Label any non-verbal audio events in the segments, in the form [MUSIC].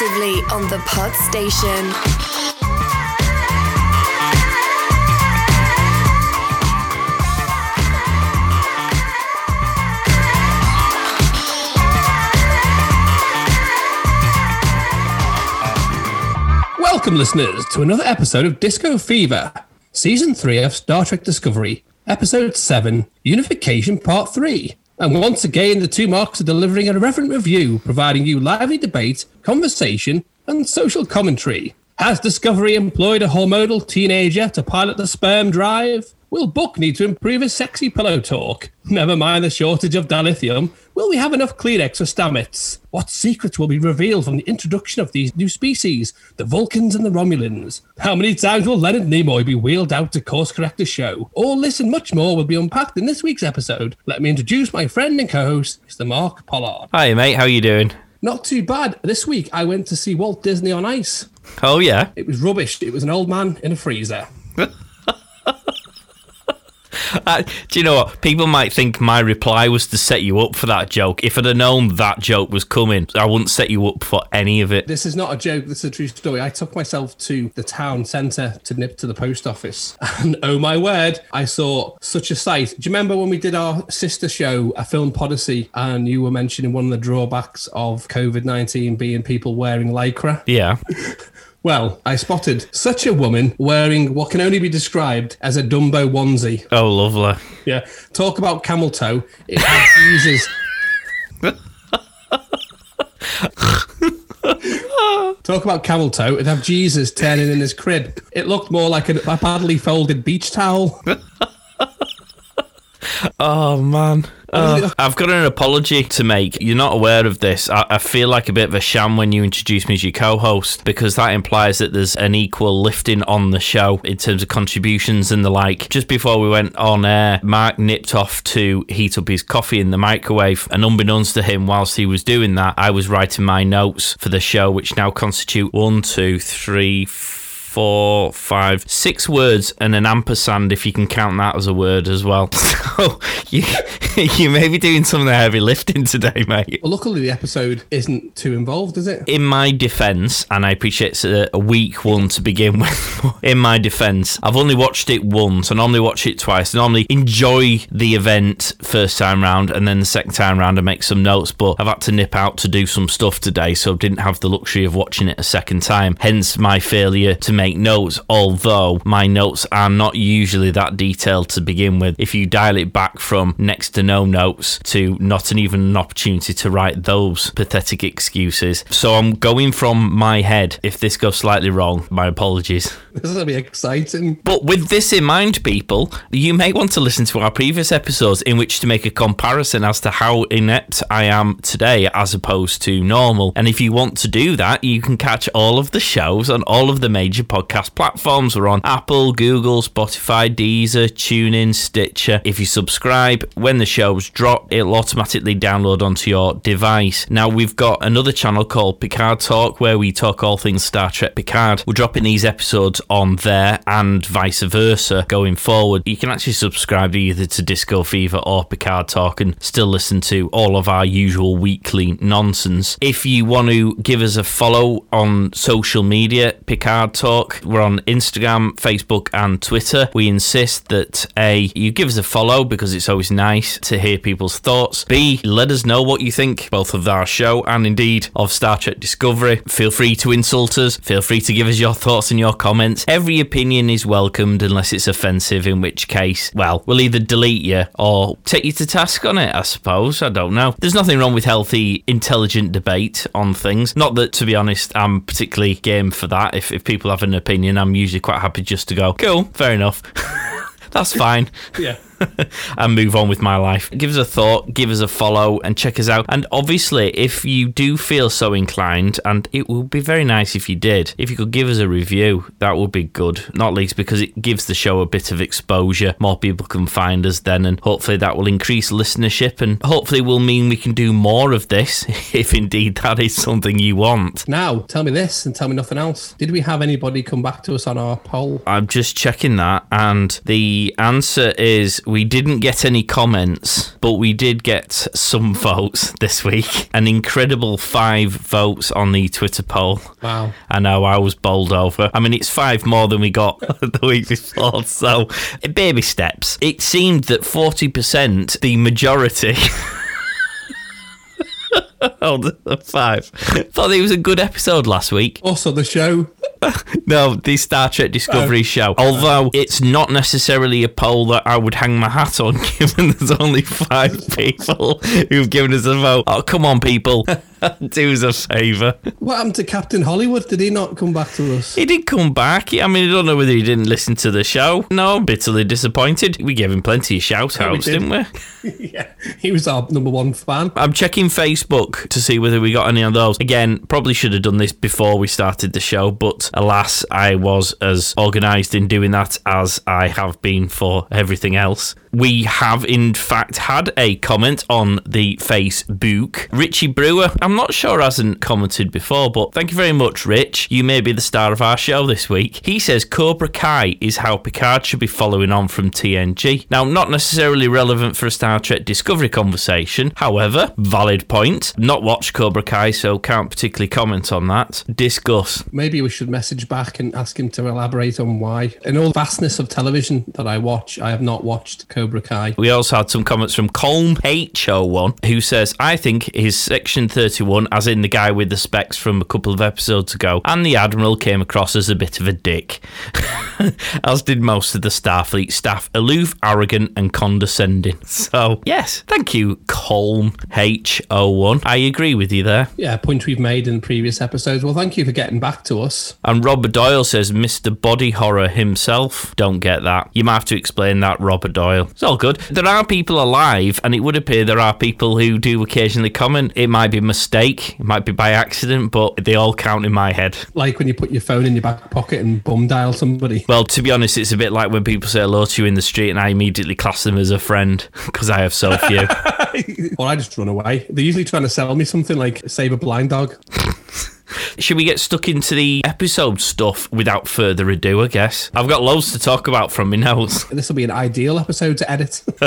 exclusively on the Pod Station. Welcome, listeners, to another episode of Disco Fever, Season 3 of Star Trek Discovery, Episode 7, Unification Part 3. And once again, the two marks are delivering an irreverent review, providing you lively debate, conversation, and social commentary. Has Discovery employed a hormonal teenager to pilot the sperm drive? Will Book need to improve his sexy pillow talk? Never mind the shortage of dilithium. Will we have enough Kleenex for Stamets? What secrets will be revealed from the introduction of these new species, the Vulcans and the Romulans? How many times will Leonard Nimoy be wheeled out to course correct the show? All this and much more will be unpacked in this week's episode. Let me introduce my friend and co-host, Mr. Mark Pollard. Hi, mate. How are you doing? Not too bad. This week I went to see Walt Disney on ice. Oh yeah. It was rubbish. It was an old man in a freezer. [LAUGHS] Uh, do you know what? People might think my reply was to set you up for that joke. If I'd have known that joke was coming, I wouldn't set you up for any of it. This is not a joke. This is a true story. I took myself to the town centre to nip to the post office, [LAUGHS] and oh my word, I saw such a sight. Do you remember when we did our sister show, a film Podyssey, and you were mentioning one of the drawbacks of COVID nineteen being people wearing lycra? Yeah. [LAUGHS] Well, I spotted such a woman wearing what can only be described as a Dumbo onesie. Oh, lovely. Yeah, talk about camel toe. It Jesus. [LAUGHS] Talk about camel toe. It'd have Jesus turning in his crib. It looked more like a, a badly folded beach towel. [LAUGHS] Oh man. Uh, I've got an apology to make. You're not aware of this. I, I feel like a bit of a sham when you introduce me as your co-host because that implies that there's an equal lifting on the show in terms of contributions and the like. Just before we went on air, Mark nipped off to heat up his coffee in the microwave, and unbeknownst to him, whilst he was doing that, I was writing my notes for the show, which now constitute one, two, three. Four, five, six words and an ampersand if you can count that as a word as well. [LAUGHS] So you [LAUGHS] you may be doing some of the heavy lifting today, mate. Well, luckily the episode isn't too involved, is it? In my defence, and I appreciate it's a, a weak one to begin [LAUGHS] with. in my defence, I've only watched it once. I normally watch it twice. I normally enjoy the event first time round, and then the second time round I make some notes. But I've had to nip out to do some stuff today, so I didn't have the luxury of watching it a second time. Hence my failure to make notes. Although my notes are not usually that detailed to begin with. If you dial it back from next to no notes to not an even an opportunity to write those pathetic excuses. So I'm going from my head. If this goes slightly wrong, my apologies. [LAUGHS] This is going to be exciting. But with this in mind, people, you may want to listen to our previous episodes in which to make a comparison as to how inept I am today as opposed to normal. And if you want to do that, you can catch all of the shows on all of the major podcast platforms. We're on Apple, Google, Spotify, Deezer, TuneIn, Stitcher. If you subscribe, when the shows drop, it'll automatically download onto your device. Now, we've got another channel called Picard Talk where we talk all things Star Trek Picard. We're dropping these episodes on there and vice versa going forward. You can actually subscribe either to Disco Fever or Picard Talk and still listen to all of our usual weekly nonsense. If you want to give us a follow on social media, Picard Talk, we're on Instagram, Facebook, and Twitter. We insist that A, you give us a follow because it's always nice to hear people's thoughts. B, let us know what you think both of our show and indeed of Star Trek Discovery. Feel free to insult us, feel free to give us your thoughts and your comments. Every opinion is welcomed unless it's offensive, in which case, well, we'll either delete you or take you to task on it, I suppose. I don't know. There's nothing wrong with healthy, intelligent debate on things. Not that, to be honest, I'm particularly game for that. If, if people have an opinion, I'm usually quite happy just to go, cool, fair enough. [LAUGHS] That's fine. Yeah. [LAUGHS] and move on with my life. Give us a thought, give us a follow, and check us out. And obviously, if you do feel so inclined, and it would be very nice if you did, if you could give us a review, that would be good. Not least because it gives the show a bit of exposure. More people can find us then, and hopefully that will increase listenership, and hopefully will mean we can do more of this, [LAUGHS] if indeed that is something you want. Now, tell me this and tell me nothing else. Did we have anybody come back to us on our poll? I'm just checking that, and the answer is We didn't get any comments, but we did get some [LAUGHS] votes this week. An incredible five votes on the Twitter poll. Wow. I know I was bowled over. I mean, it's five more than we got [LAUGHS] the week before, so baby steps. It seemed that 40%, the majority. [LAUGHS] Oh, five. Thought it was a good episode last week. Also, the show. [LAUGHS] no, the Star Trek Discovery Oh. show. Although it's not necessarily a poll that I would hang my hat on, [LAUGHS] given there's only five people who've given us a vote. Oh, come on, people. [LAUGHS] [LAUGHS] Do us a favour. What happened to Captain Hollywood? Did he not come back to us? He did come back. I mean, I don't know whether he didn't listen to the show. No, I'm bitterly disappointed. We gave him plenty of shout outs, did. didn't we? [LAUGHS] yeah, he was our number one fan. I'm checking Facebook to see whether we got any of those. Again, probably should have done this before we started the show, but alas, I was as organised in doing that as I have been for everything else. We have, in fact, had a comment on the Facebook. Richie Brewer, I'm not sure hasn't commented before, but thank you very much, Rich. You may be the star of our show this week. He says Cobra Kai is how Picard should be following on from TNG. Now, not necessarily relevant for a Star Trek Discovery conversation, however, valid point. Not watched Cobra Kai, so can't particularly comment on that. Discuss. Maybe we should message back and ask him to elaborate on why. In all the vastness of television that I watch, I have not watched Cobra Kai. We also had some comments from Colm H01, who says, I think his Section 31, as in the guy with the specs from a couple of episodes ago, and the Admiral came across as a bit of a dick. [LAUGHS] as did most of the Starfleet staff, aloof, arrogant, and condescending. [LAUGHS] So, yes, thank you, Colm H01. I agree with you there. Yeah, point we've made in previous episodes. Well, thank you for getting back to us. And Robert Doyle says, Mr. Body Horror himself. Don't get that. You might have to explain that, Robert Doyle. It's all good. There are people alive, and it would appear there are people who do occasionally comment. It might be a mistake, it might be by accident, but they all count in my head. Like when you put your phone in your back pocket and bum dial somebody. Well, to be honest, it's a bit like when people say hello to you in the street, and I immediately class them as a friend because I have so few. [LAUGHS] or I just run away. They're usually trying to sell me something like save a blind dog. [LAUGHS] Should we get stuck into the episode stuff without further ado? I guess I've got loads to talk about from my notes. [LAUGHS] This will be an ideal episode to edit. [LAUGHS]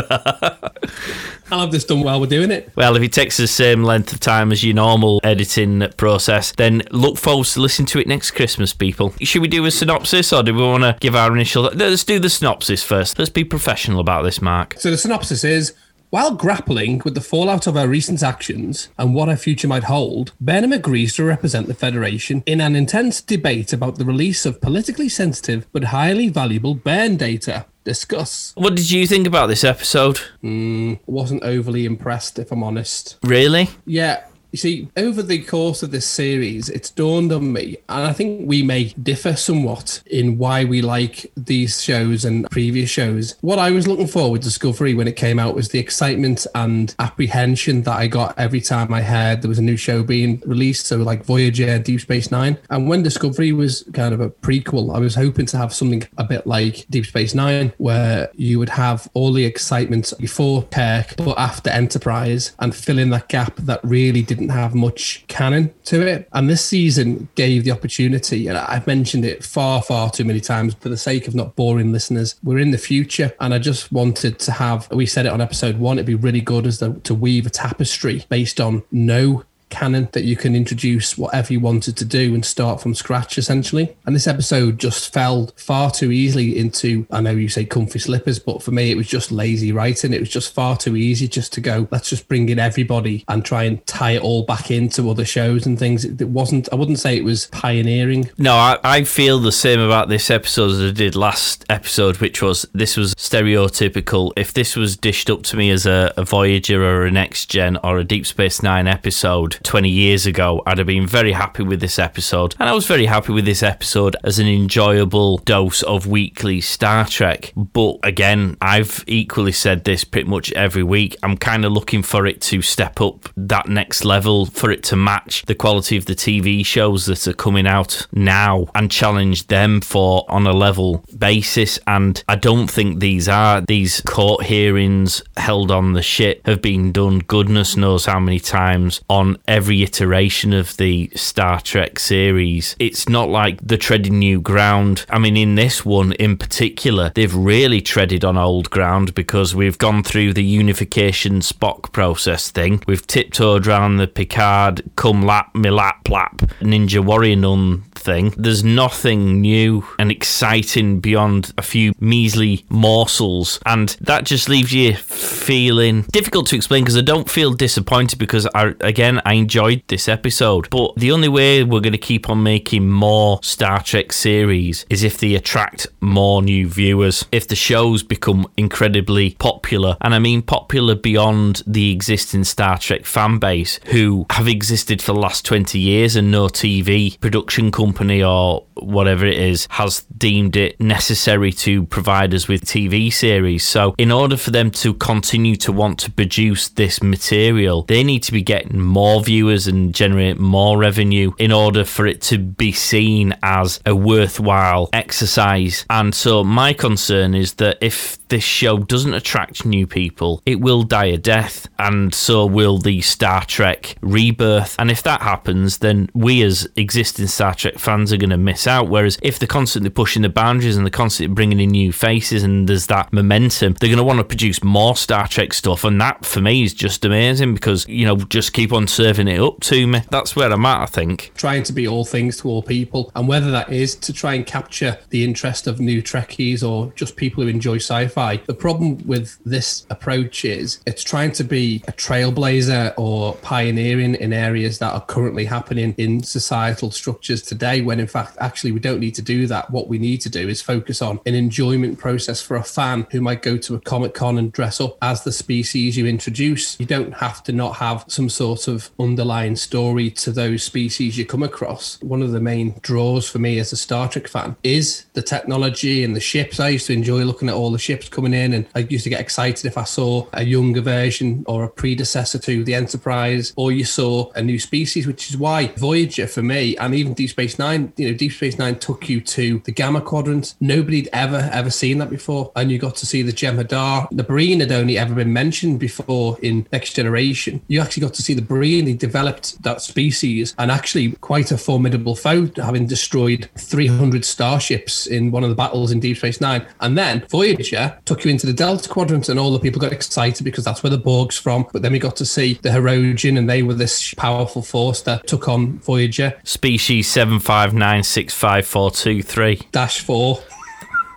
I'll have this done while we're doing it. Well, if it takes the same length of time as your normal editing process, then look forward to listening to it next Christmas, people. Should we do a synopsis or do we want to give our initial. Let's do the synopsis first. Let's be professional about this, Mark. So the synopsis is while grappling with the fallout of her recent actions and what her future might hold, Burnham agrees to represent the Federation in an intense debate about the release of politically sensitive but highly valuable burn data. Discuss. What did you think about this episode? Mm, wasn't overly impressed, if I'm honest. Really? Yeah. You see, over the course of this series, it's dawned on me, and I think we may differ somewhat in why we like these shows and previous shows. What I was looking for with Discovery when it came out was the excitement and apprehension that I got every time I heard there was a new show being released. So, like Voyager, Deep Space Nine. And when Discovery was kind of a prequel, I was hoping to have something a bit like Deep Space Nine, where you would have all the excitement before Kirk, but after Enterprise, and fill in that gap that really didn't have much canon to it. And this season gave the opportunity, and I've mentioned it far, far too many times for the sake of not boring listeners. We're in the future, and I just wanted to have, we said it on episode one, it'd be really good as the, to weave a tapestry based on no canon that you can introduce whatever you wanted to do and start from scratch essentially. And this episode just fell far too easily into I know you say comfy slippers, but for me it was just lazy writing. It was just far too easy just to go, let's just bring in everybody and try and tie it all back into other shows and things. It, wasn't I wouldn't say it was pioneering. No, I, I feel the same about this episode as I did last episode, which was this was stereotypical. If this was dished up to me as a, a Voyager or a Next Gen or a Deep Space Nine episode 20 years ago, I'd have been very happy with this episode. And I was very happy with this episode as an enjoyable dose of weekly Star Trek. But again, I've equally said this pretty much every week. I'm kind of looking for it to step up that next level, for it to match the quality of the TV shows that are coming out now and challenge them for on a level basis. And I don't think these are. These court hearings held on the ship have been done goodness knows how many times on every iteration of the Star Trek series. It's not like they're treading new ground. I mean, in this one in particular, they've really treaded on old ground because we've gone through the unification Spock process thing. We've tiptoed around the Picard, cum lap, me lap, plap, Ninja Warrior Nun thing. There's nothing new and exciting beyond a few measly morsels, and that just leaves you feeling difficult to explain because I don't feel disappointed because I again I enjoyed this episode, but the only way we're going to keep on making more Star Trek series is if they attract more new viewers, if the shows become incredibly popular, and I mean popular beyond the existing Star Trek fan base who have existed for the last 20 years and no TV production company or whatever it is has deemed it necessary to provide us with TV series. So, in order for them to continue to want to produce this material, they need to be getting more viewers and generate more revenue in order for it to be seen as a worthwhile exercise. And so, my concern is that if this show doesn't attract new people, it will die a death, and so will the Star Trek rebirth. And if that happens, then we as existing Star Trek fans are going to miss out. Whereas if they're constantly pushing the boundaries and they're constantly bringing in new faces and there's that momentum, they're going to want to produce more Star Trek stuff. And that for me is just amazing because, you know, just keep on serving it up to me. That's where I'm at, I think. Trying to be all things to all people. And whether that is to try and capture the interest of new Trekkies or just people who enjoy sci fi, the problem with this approach is it's trying to be a trailblazer or pioneering in areas that are currently happening in societal structures today, when in fact, actually, we don't need to do that. What we need to do is focus on an enjoyment process for a fan who might go to a Comic Con and dress up as the species you introduce. You don't have to not have some sort of underlying story to those species you come across. One of the main draws for me as a Star Trek fan is the technology and the ships. I used to enjoy looking at all the ships coming in, and I used to get excited if I saw a younger version or a predecessor to the Enterprise, or you saw a new species, which is why Voyager for me, and even Deep Space Nine, you know, Deep Space Nine took you to the Gamma Quadrant. Nobody'd ever, ever seen that before. And you got to see the Jem'Hadar. The Breen had only ever been mentioned before in Next Generation. You actually got to see the Breen. They developed that species and actually quite a formidable foe, having destroyed 300 starships in one of the battles in Deep Space Nine. And then Voyager took you into the Delta Quadrant, and all the people got excited because that's where the Borg's from. But then we got to see the Hirogen, and they were this powerful force that took on Voyager. Species 7596542 Dash 4.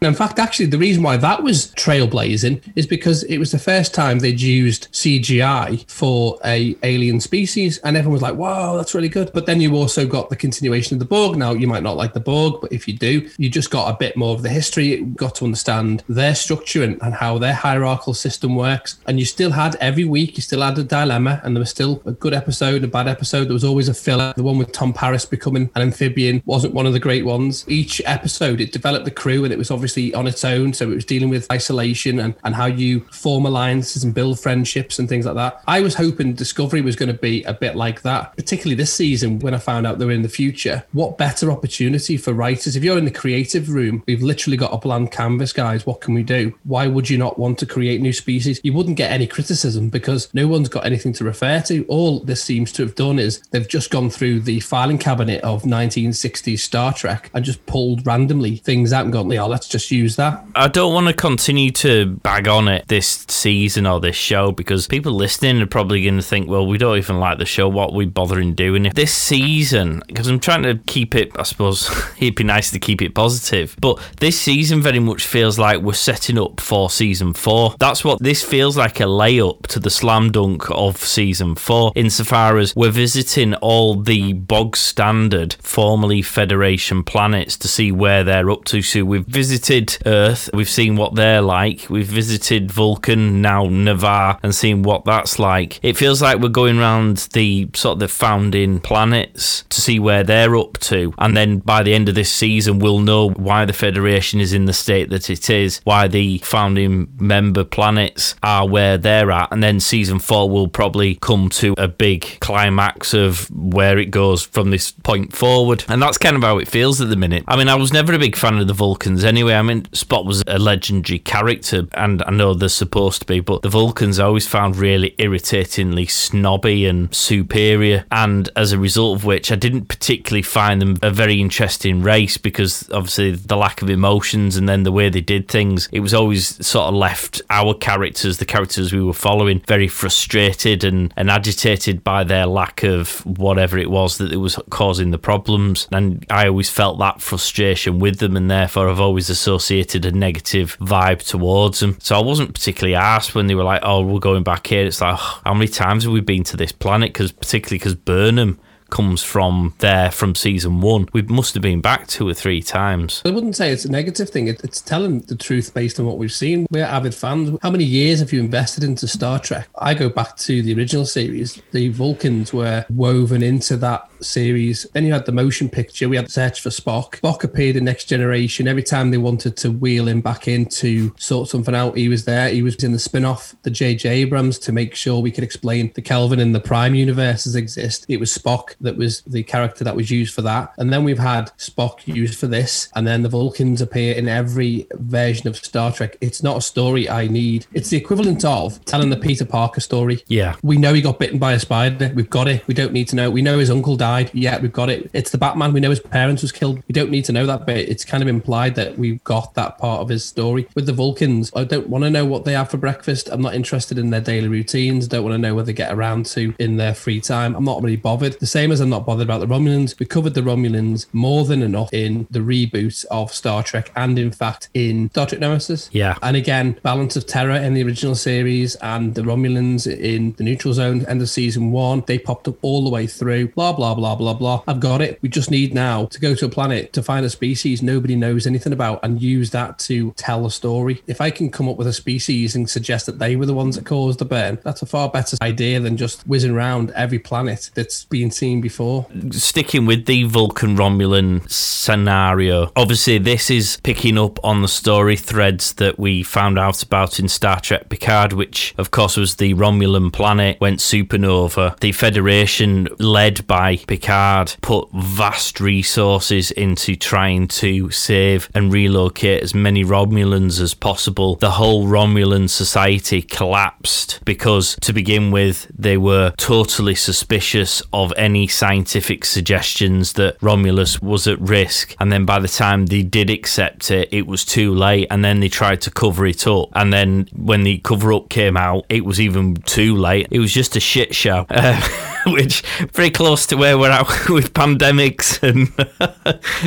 In fact, actually, the reason why that was trailblazing is because it was the first time they'd used CGI for a alien species, and everyone was like, "Wow, that's really good." But then you also got the continuation of the Borg. Now, you might not like the Borg, but if you do, you just got a bit more of the history. You got to understand their structure and, and how their hierarchical system works. And you still had every week, you still had a dilemma, and there was still a good episode, and a bad episode. There was always a filler. The one with Tom Paris becoming an amphibian wasn't one of the great ones. Each episode, it developed the crew, and it was obviously on its own. So it was dealing with isolation and, and how you form alliances and build friendships and things like that. I was hoping Discovery was going to be a bit like that, particularly this season when I found out they were in the future. What better opportunity for writers? If you're in the creative room, we've literally got a blank canvas, guys. What can we do? Why would you not want to create new species? You wouldn't get any criticism because no one's got anything to refer to. All this seems to have done is they've just gone through the filing cabinet of 1960s Star Trek and just pulled randomly things out and gone, yeah, let's just use that. I don't want to continue to bag on it this season or this show because people listening are probably going to think, well, we don't even like the show. What are we bothering doing? This season, because I'm trying to keep it, I suppose [LAUGHS] it'd be nice to keep it positive, but this season very much feels like we're setting up for season four. That's what this feels like a layup to the slam dunk of season four, insofar as we're visiting all the bog standard, formerly Federation planets to see where they're up to. So we've visited Earth, we've seen what they're like, we've visited Vulcan, now Ni'Var, and seen what that's like. It feels like we're going around the sort of the founding planets to see where they're up to, and then by the end of this season, we'll know why the Federation is in the state that it is, why the founding member planets are where they're at, and then season four will probably come to a big climax of where it goes from this point forward. And that's kind of how it feels at the minute. I mean, I was never a big fan of the Vulcans anyway. I mean, Spock was a legendary character, and I know they're supposed to be, but the Vulcans I always found really irritatingly snobby and superior. And as a result of which, I didn't particularly find them a very interesting race because obviously the lack of emotions and then the way they did things, it was always sort of left our characters, the characters we were following, very frustrated and, and agitated by their lack of whatever it was that it was causing the problems. And I always felt that frustration with them, and therefore I've always associated a negative vibe towards them. So I wasn't particularly asked when they were like, "Oh, we're going back here." It's like, oh, how many times have we been to this planet? Because particularly because Burnham comes from there from season one. We must have been back two or three times. I wouldn't say it's a negative thing. It's telling the truth based on what we've seen. We're avid fans. How many years have you invested into Star Trek? I go back to the original series. The Vulcans were woven into that series. Then you had the motion picture. We had Search for Spock. Spock appeared in Next Generation. Every time they wanted to wheel him back in to sort something out, he was there. He was in the spin off, the J.J. Abrams, to make sure we could explain the Kelvin and the Prime universes exist. It was Spock that was the character that was used for that. And then we've had Spock used for this. And then the Vulcans appear in every version of Star Trek. It's not a story I need. It's the equivalent of telling the Peter Parker story. Yeah. We know he got bitten by a spider. We've got it. We don't need to know. We know his uncle died. Yeah, we've got it. It's the Batman. We know his parents was killed. We don't need to know that bit. It's kind of implied that we've got that part of his story. With the Vulcans, I don't want to know what they have for breakfast. I'm not interested in their daily routines. Don't want to know what they get around to in their free time. I'm not really bothered. The same as I'm not bothered about the Romulans. We covered the Romulans more than enough in the reboot of Star Trek and, in fact, in Star Trek Nemesis. Yeah. And again, Balance of Terror in the original series and the Romulans in the Neutral Zone, end of season one. They popped up all the way through. Blah, blah, blah, blah, blah. I've got it. We just need now to go to a planet to find a species nobody knows anything about and use that to tell a story. If I can come up with a species and suggest that they were the ones that caused the burn, that's a far better idea than just whizzing around every planet that's been seen before. Sticking with the Vulcan Romulan scenario, obviously, this is picking up on the story threads that we found out about in Star Trek Picard, which, of course, was the Romulan planet went supernova. The Federation, led by Picard, put vast resources into trying to save and relocate as many Romulans as possible. The whole Romulan society collapsed because, to begin with, they were totally suspicious of any scientific suggestions that Romulus was at risk. And then by the time they did accept it, it was too late. And then they tried to cover it up. And then when the cover up came out, it was even too late. It was just a shit show. Uh, [LAUGHS] [LAUGHS] which pretty close to where we're at [LAUGHS] with pandemics and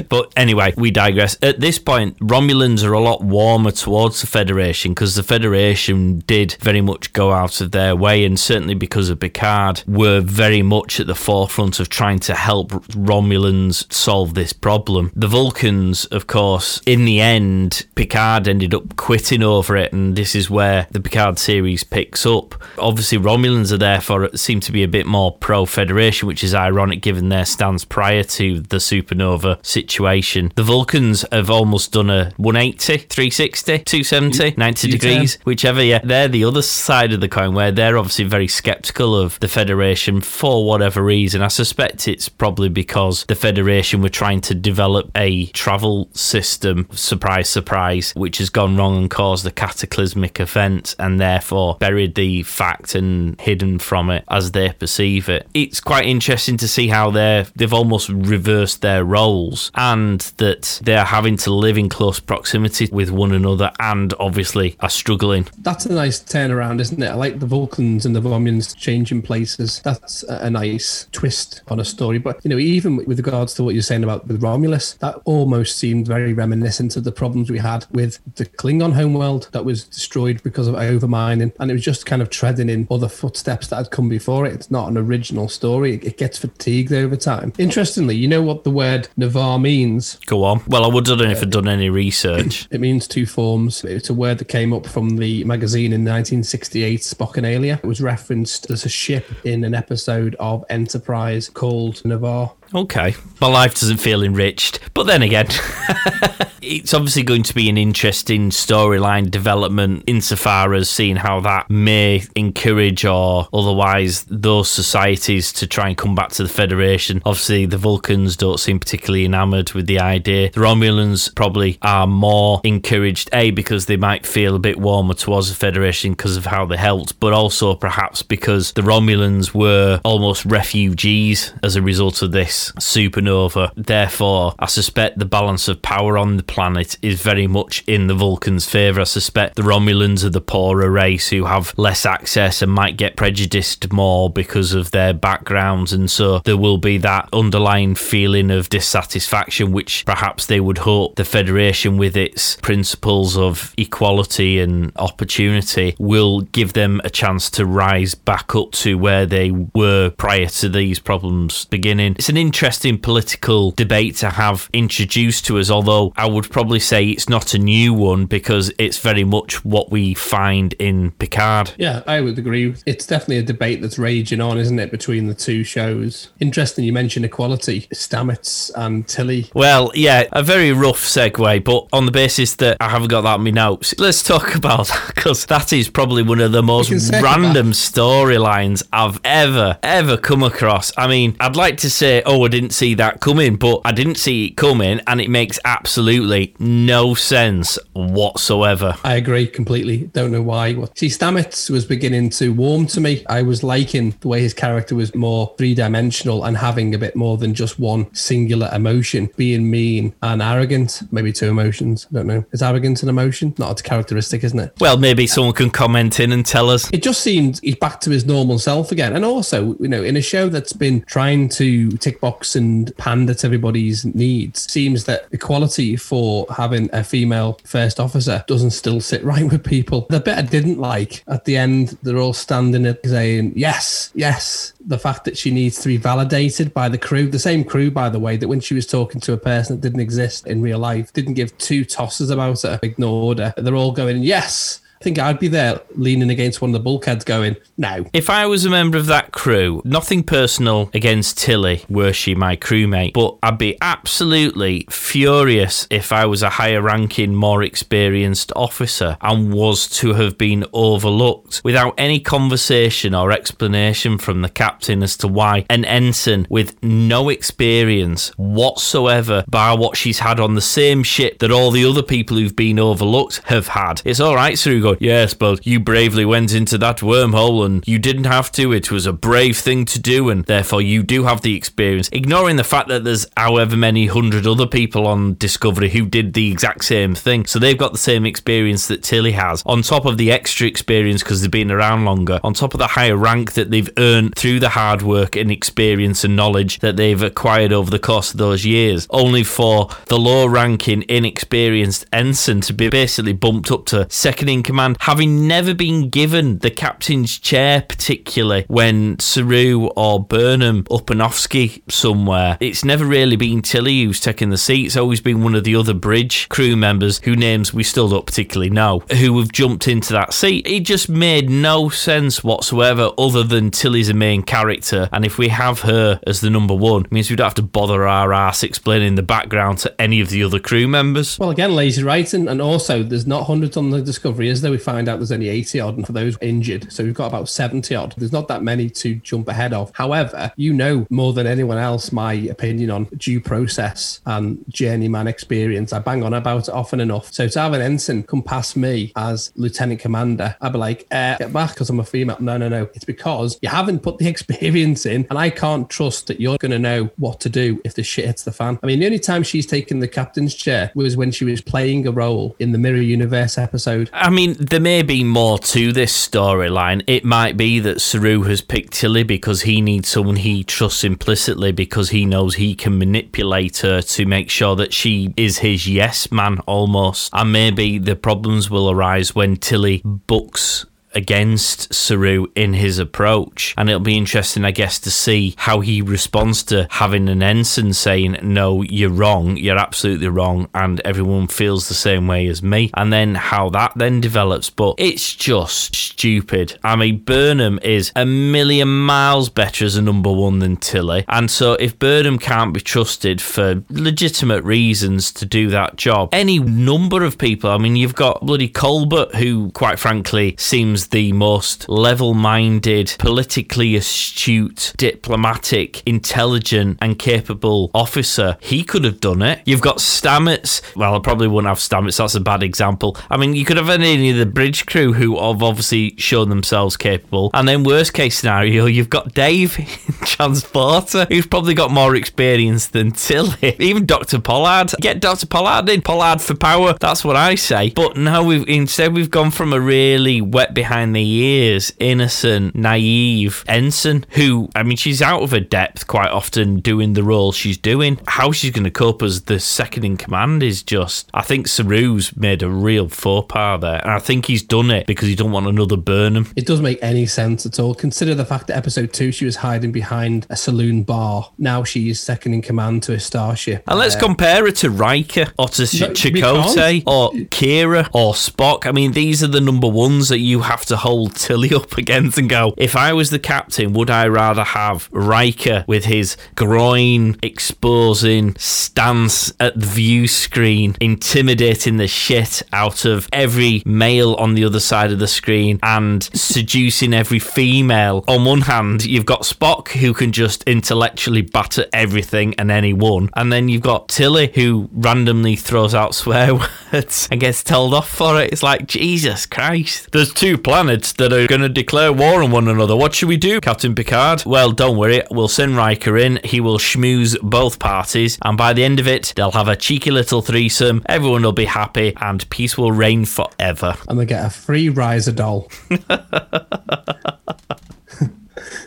[LAUGHS] but anyway we digress. At this point romulans are a lot warmer towards the federation because the federation did very much go out of their way and certainly because of picard were very much at the forefront of trying to help romulans solve this problem. The vulcans of course in the end picard ended up quitting over it and this is where the picard series picks up. Obviously romulans are therefore seem to be a bit more pro Federation, which is ironic given their stance prior to the supernova situation. The Vulcans have almost done a 180, 360, 270, 90 U-turn. degrees, whichever. Yeah, they're the other side of the coin where they're obviously very skeptical of the Federation for whatever reason. I suspect it's probably because the Federation were trying to develop a travel system, surprise, surprise, which has gone wrong and caused a cataclysmic event and therefore buried the fact and hidden from it as they perceive it. It's quite interesting to see how they're they've almost reversed their roles and that they're having to live in close proximity with one another and obviously are struggling. That's a nice turnaround, isn't it? I like the Vulcans and the Romulans changing places. That's a a nice twist on a story. But, you know, even with regards to what you're saying about with Romulus, that almost seemed very reminiscent of the problems we had with the Klingon homeworld that was destroyed because of overmining. And it was just kind of treading in other footsteps that had come before it. It's not an original story. It, gets fatigued over time. Interestingly, you know what the word Ni'Var means? Go on. Well, I would have done if I'd done any research. [COUGHS] It means two forms. It's a word that came up from the magazine in 1968, Spockanalia. It was referenced as a ship in an episode of Enterprise called Ni'Var. Okay. My life doesn't feel enriched. But then again, [LAUGHS] it's obviously going to be an interesting storyline development insofar as seeing how that may encourage or otherwise those societies to try and come back to the Federation. Obviously, the Vulcans don't seem particularly enamoured with the idea. The Romulans probably are more encouraged, A, because they might feel a bit warmer towards the Federation because of how they helped, but also perhaps because the Romulans were almost refugees as a result of this supernova. Therefore, I suspect the balance of power on the planet is very much in the Vulcans' favour. I suspect the Romulans are the poorer race who have less access and might get prejudiced more because of their backgrounds, and so there will be that underlying feeling of dissatisfaction, which perhaps they would hope the Federation, with its principles of equality and opportunity, will give them a chance to rise back up to where they were prior to these problems beginning. It's an interesting political debate to have introduced to us, although I would probably say it's not a new one because it's very much what we find in Picard. Yeah, I would agree. It's definitely a debate that's raging on, isn't it, between the two shows? Interesting you mentioned equality, Stamets and Tilly. Well, yeah, a very rough segue, but on the basis that I haven't got that in my notes, let's talk [LAUGHS] about that because that is probably one of the most random storylines I've ever, ever come across. I mean, I'd like to say, oh, I didn't see that coming, but I didn't see it coming, and it makes absolutely no sense whatsoever. I agree completely. Don't know why. See, Stamets was beginning to warm to me. I was liking the way his character was more three dimensional and having a bit more than just one singular emotion, being mean and arrogant. Maybe two emotions. I don't know. Is arrogance an emotion? Not a characteristic, isn't it? Well, maybe someone can comment in and tell us. It just seemed he's back to his normal self again. And also, you know, in a show that's been trying to tick box and pander to everybody's needs, seems that equality for having a female first officer doesn't still sit [LAUGHS] right with people. The bit I didn't like at the end, they're all standing there saying, yes, yes. The fact that she needs to be validated by the crew, the same crew, by the way, that when she was talking to a person that didn't exist in real life, didn't give two tosses about her, ignored her. They're all going, yes, I think I'd be there leaning against one of the bulkheads going, no. If I was a member of that crew, nothing personal against Tilly, were she my crewmate, but I'd be absolutely furious if I was a higher ranking, more experienced officer and was to have been overlooked without any conversation or explanation from the captain as to why an ensign with no experience whatsoever, by what she's had on the same ship that all the other people who've been overlooked have had. It's all right, Saru, yes, but you bravely went into that wormhole and you didn't have to. It was a brave thing to do, and therefore you do have the experience. Ignoring the fact that there's however many hundred other people on Discovery who did the exact same thing. So they've got the same experience that Tilly has, on top of the extra experience because they've been around longer, on top of the higher rank that they've earned through the hard work and experience and knowledge that they've acquired over the course of those years, only for the low ranking, inexperienced ensign to be basically bumped up to second in command, having never been given the captain's chair, particularly when Saru or Burnham Upanovsky somewhere. It's never really been Tilly who's taken the seat. It's always been one of the other bridge crew members who names we still don't particularly know who have jumped into that seat. It just made no sense whatsoever other than Tilly's a main character. And if we have her as the number one, it means we don't have to bother our ass explaining the background to any of the other crew members. Well, again, lazy writing. And also, there's not hundreds on the Discovery, is there? We find out there's only 80 odd and for those injured. So we've got about 70 odd. There's not that many to jump ahead of. However, you know more than anyone else my opinion on due process and journeyman experience. I bang on about it often enough. So to have an ensign come past me as lieutenant commander, I'd be like, uh, get back because I'm a female. No, no, no. It's because you haven't put the [LAUGHS] experience in, and I can't trust that you're going to know what to do if the shit hits the fan. I mean, the only time she's taken the captain's chair was when she was playing a role in the Mirror Universe episode. I mean, there may be more to this storyline. It might be that Saru has picked Tilly because he needs someone he trusts implicitly because he knows he can manipulate her to make sure that she is his yes man almost. And maybe the problems will arise when Tilly books against Saru in his approach. And it'll be interesting, I guess, to see how he responds to having an ensign saying, No, you're wrong, you're absolutely wrong, and everyone feels the same way as me. And then how that then develops. But it's just stupid. I mean, Burnham is a million miles better as a number one than Tilly. And so if Burnham can't be trusted for legitimate reasons to do that job, any number of people, I mean, you've got bloody Culber, who, quite frankly, seems the most level minded, politically astute, diplomatic, intelligent, and capable officer. He could have done it. You've got Stamets. Well, I probably wouldn't have Stamets. That's a bad example. I mean, you could have any of the bridge crew who have obviously shown themselves capable. And then, worst case scenario, you've got Dave [LAUGHS] Transporter, who's probably got more experience than Tilly. [LAUGHS] Even Dr. Pollard. Get Dr. Pollard in. Pollard for power. That's what I say. But now we've instead we've gone from a really wet behind the ears, innocent, naive ensign who, I mean, she's out of her depth quite often doing the role she's doing. How she's going to cope as the second in command is just. I think Saru's made a real faux pas there, and I think he's done it because he don't want another Burnham. It doesn't make any sense at all. Consider the fact that episode two she was hiding behind a saloon bar. Now she's second in command to a starship. And let's Uh, compare her to Riker or to No, Chakotay or Kira or Spock. I mean, these are the number ones that you have to hold Tilly [LAUGHS] up against and go, if I was the captain, would I rather have Riker with his groin exposing stance at the view screen, intimidating the shit out of every male on the other side of the screen and seducing every female? On one hand, you've got Spock who can just intellectually batter everything and anyone. And then you've got Tilly who randomly throws out swear [LAUGHS] words and gets told off for it. It's like, Jesus Christ. There's two planets that are going to declare war on one another. What should we do, Captain Picard? Well, don't worry. We'll send Riker in. He will schmooze both parties. And by the end of it, they'll have a cheeky little threesome. Everyone will be happy and peace will reign forever. and they get a free riser doll. [LAUGHS]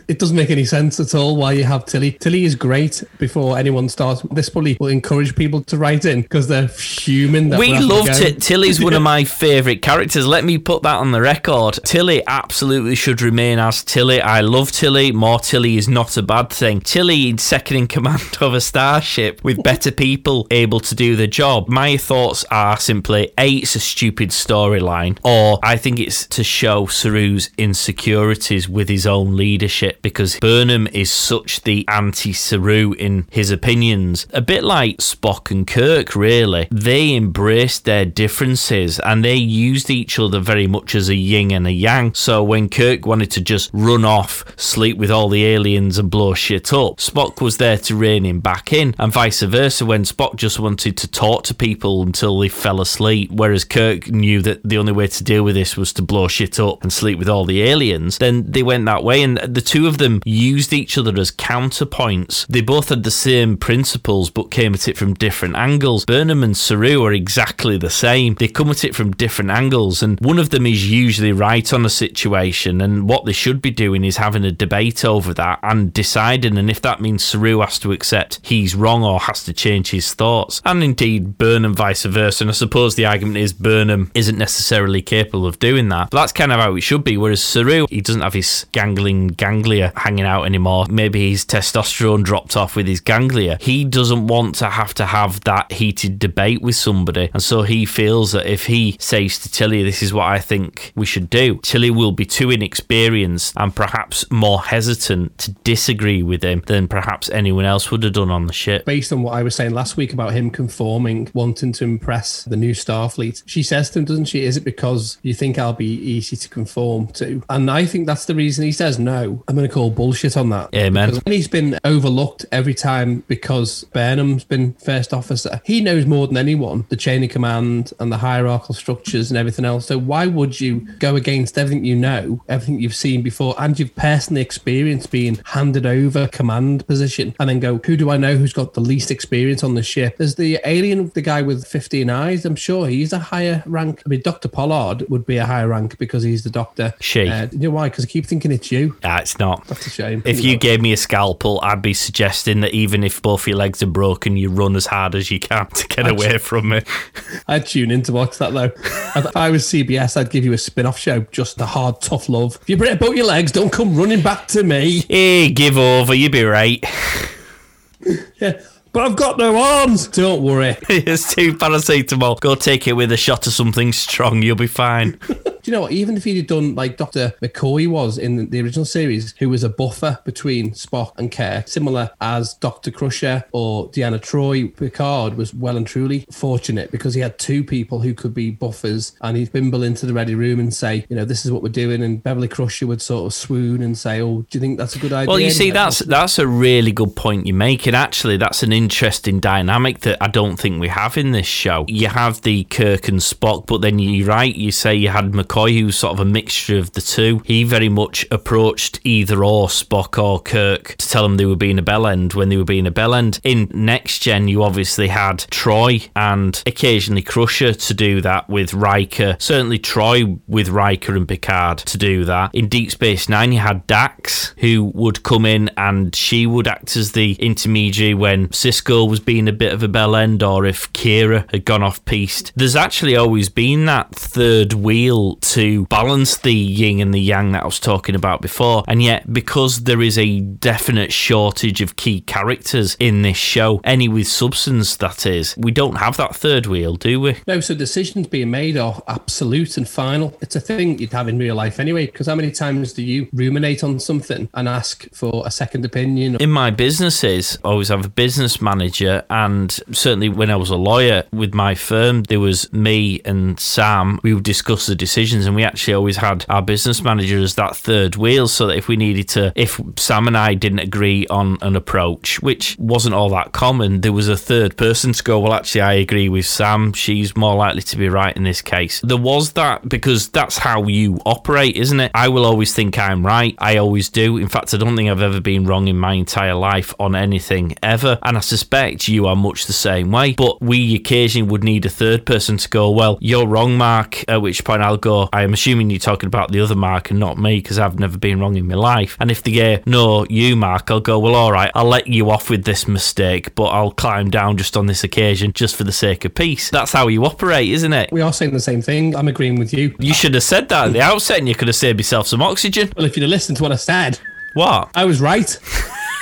it doesn't make any sense at all why you have Tilly. Tilly is great before anyone starts. This probably will encourage people to write in because they're. That We loved it. Tilly's one of my favourite characters. Let me put that on the record. Tilly absolutely should remain as Tilly. I love Tilly. More Tilly is not a bad thing. Tilly in second in command [LAUGHS] of a starship with better people able to do the job. My thoughts are simply A, it's a stupid storyline, or I think it's to show Saru's insecurities with his own leadership because Burnham is such the anti Saru in his opinions. A bit like Spock and Kirk, really. They embraced their differences and they used each other very much as a yin and a yang. So when Kirk wanted to just run off, sleep with all the aliens and blow shit up, Spock was there to rein him back in, and vice versa when Spock just wanted to talk to people until they fell asleep, whereas Kirk knew that the only way to deal with this was to blow shit up and sleep with all the aliens, then they went that way, and the two of them used each other as counterpoints. They both had the same principles but came at it from different angles. Burnham and Saru are exactly the same. They come at it from different angles, and one of them is usually right on a situation, and what they should be doing is having a debate over that and deciding. And if that means Saru has to accept he's wrong or has to change his thoughts, and indeed Burnham vice versa. And I suppose the argument is Burnham isn't necessarily capable of doing that. But that's kind of how it should be. Whereas Saru, he doesn't have his gangling, gangling ganglia hanging out anymore. Maybe his testosterone dropped off with his ganglia. He doesn't want to have to have that heated debate with somebody. And so he feels that if he says to Tilly, this is what I think we should do, Tilly will be too inexperienced and perhaps more hesitant to disagree with him than perhaps anyone else would have done on the ship. based on what I was saying last week about him conforming, wanting to impress the new Starfleet. She says to him, doesn't she, is it because you think I'll be easy to conform to? And I think that's the reason he says no. I'm going to call bullshit on that. Amen. Because he's been overlooked every time because Burnham's been first officer, he knows more than anyone the chain of command and the hierarchical structures and everything else. So why would you go against everything you know, everything you've seen before, and you've personally experienced being handed over command position, and then go, who do I know who's got the least experience on the ship? There's the alien, the guy with 15 eyes. I'm sure he's a higher rank. I mean, Dr. Pollard would be a higher rank because he's the doctor. She. Uh, you know why? Because I keep thinking it's you. Ah, it's not. Not. That's a shame. If you gave me a scalpel, I'd be suggesting that even if both your legs are broken, you run as hard as you can to get away from me. I'd tune in to watch that though. if I was CBS, I'd give you a spin off show, just the hard, tough love. If you break both your legs, don't come running back to me. Hey, give over, You'd be right. [LAUGHS] Yeah. But I've got no arms. Don't worry. [LAUGHS] it's too paracetamol. Go take it with a shot of something strong, you'll be fine. [LAUGHS] Do you know what? Even if he'd have done like Dr. McCoy was in the original series, who was a buffer between Spock and Kirk, similar as Dr. Crusher or Deanna Troi, Picard was well and truly fortunate because he had two people who could be buffers and he'd bimble into the ready room and say, you know, this is what we're doing. And Beverly Crusher would sort of swoon and say, oh, do you think that's a good idea? Well, you see, that's that's a really good point you make, and actually, that's an interesting dynamic that I don't think we have in this show. You have the Kirk and Spock, but then you're right. You say you had McCoy, who's sort of a mixture of the two. He very much approached either or Spock or Kirk to tell them they were being a bell end when they were being a bell end. In Next Gen, you obviously had Troi and occasionally Crusher to do that with Riker. Certainly Troi with Riker and Picard to do that. In Deep Space Nine, you had Dax, who would come in and she would act as the intermediary when Sisko was being a bit of a bell end or if Kira had gone off piste. There's actually always been that third wheel to balance the yin and the yang that I was talking about before. And yet, because there is a definite shortage of key characters in this show, any with substance that is, we don't have that third wheel, do we? No, so decisions being made are absolute and final. It's a thing you'd have in real life anyway. Because how many times do you ruminate on something and ask for a second opinion? In my businesses, I always have a business manager, and certainly when I was a lawyer with my firm, there was me and Sam. We would discuss the decisions, and we actually always had our business manager as that third wheel, so that if we needed to, if Sam and I didn't agree on an approach, which wasn't all that common, there was a third person to go. Well, actually, I agree with Sam. She's more likely to be right in this case. There was that because that's how you operate, isn't it? I will always think I'm right. I always do. In fact, I don't think I've ever been wrong in my entire life on anything ever. And I suspect you are much the same way. But we occasionally would need a third person to go, well, you're wrong, Mark. At which point I'll go, I'm assuming you're talking about the other Mark and not me because I've never been wrong in my life. And if they go, no, you, Mark, I'll go, well, all right, I'll let you off with this mistake, but I'll climb down just on this occasion just for the sake of peace. That's how you operate, isn't it? We are saying the same thing. I'm agreeing with you. You should have said that at the outset and you could have saved yourself some oxygen. Well, if you'd have listened to what I said, What? I was right. [LAUGHS]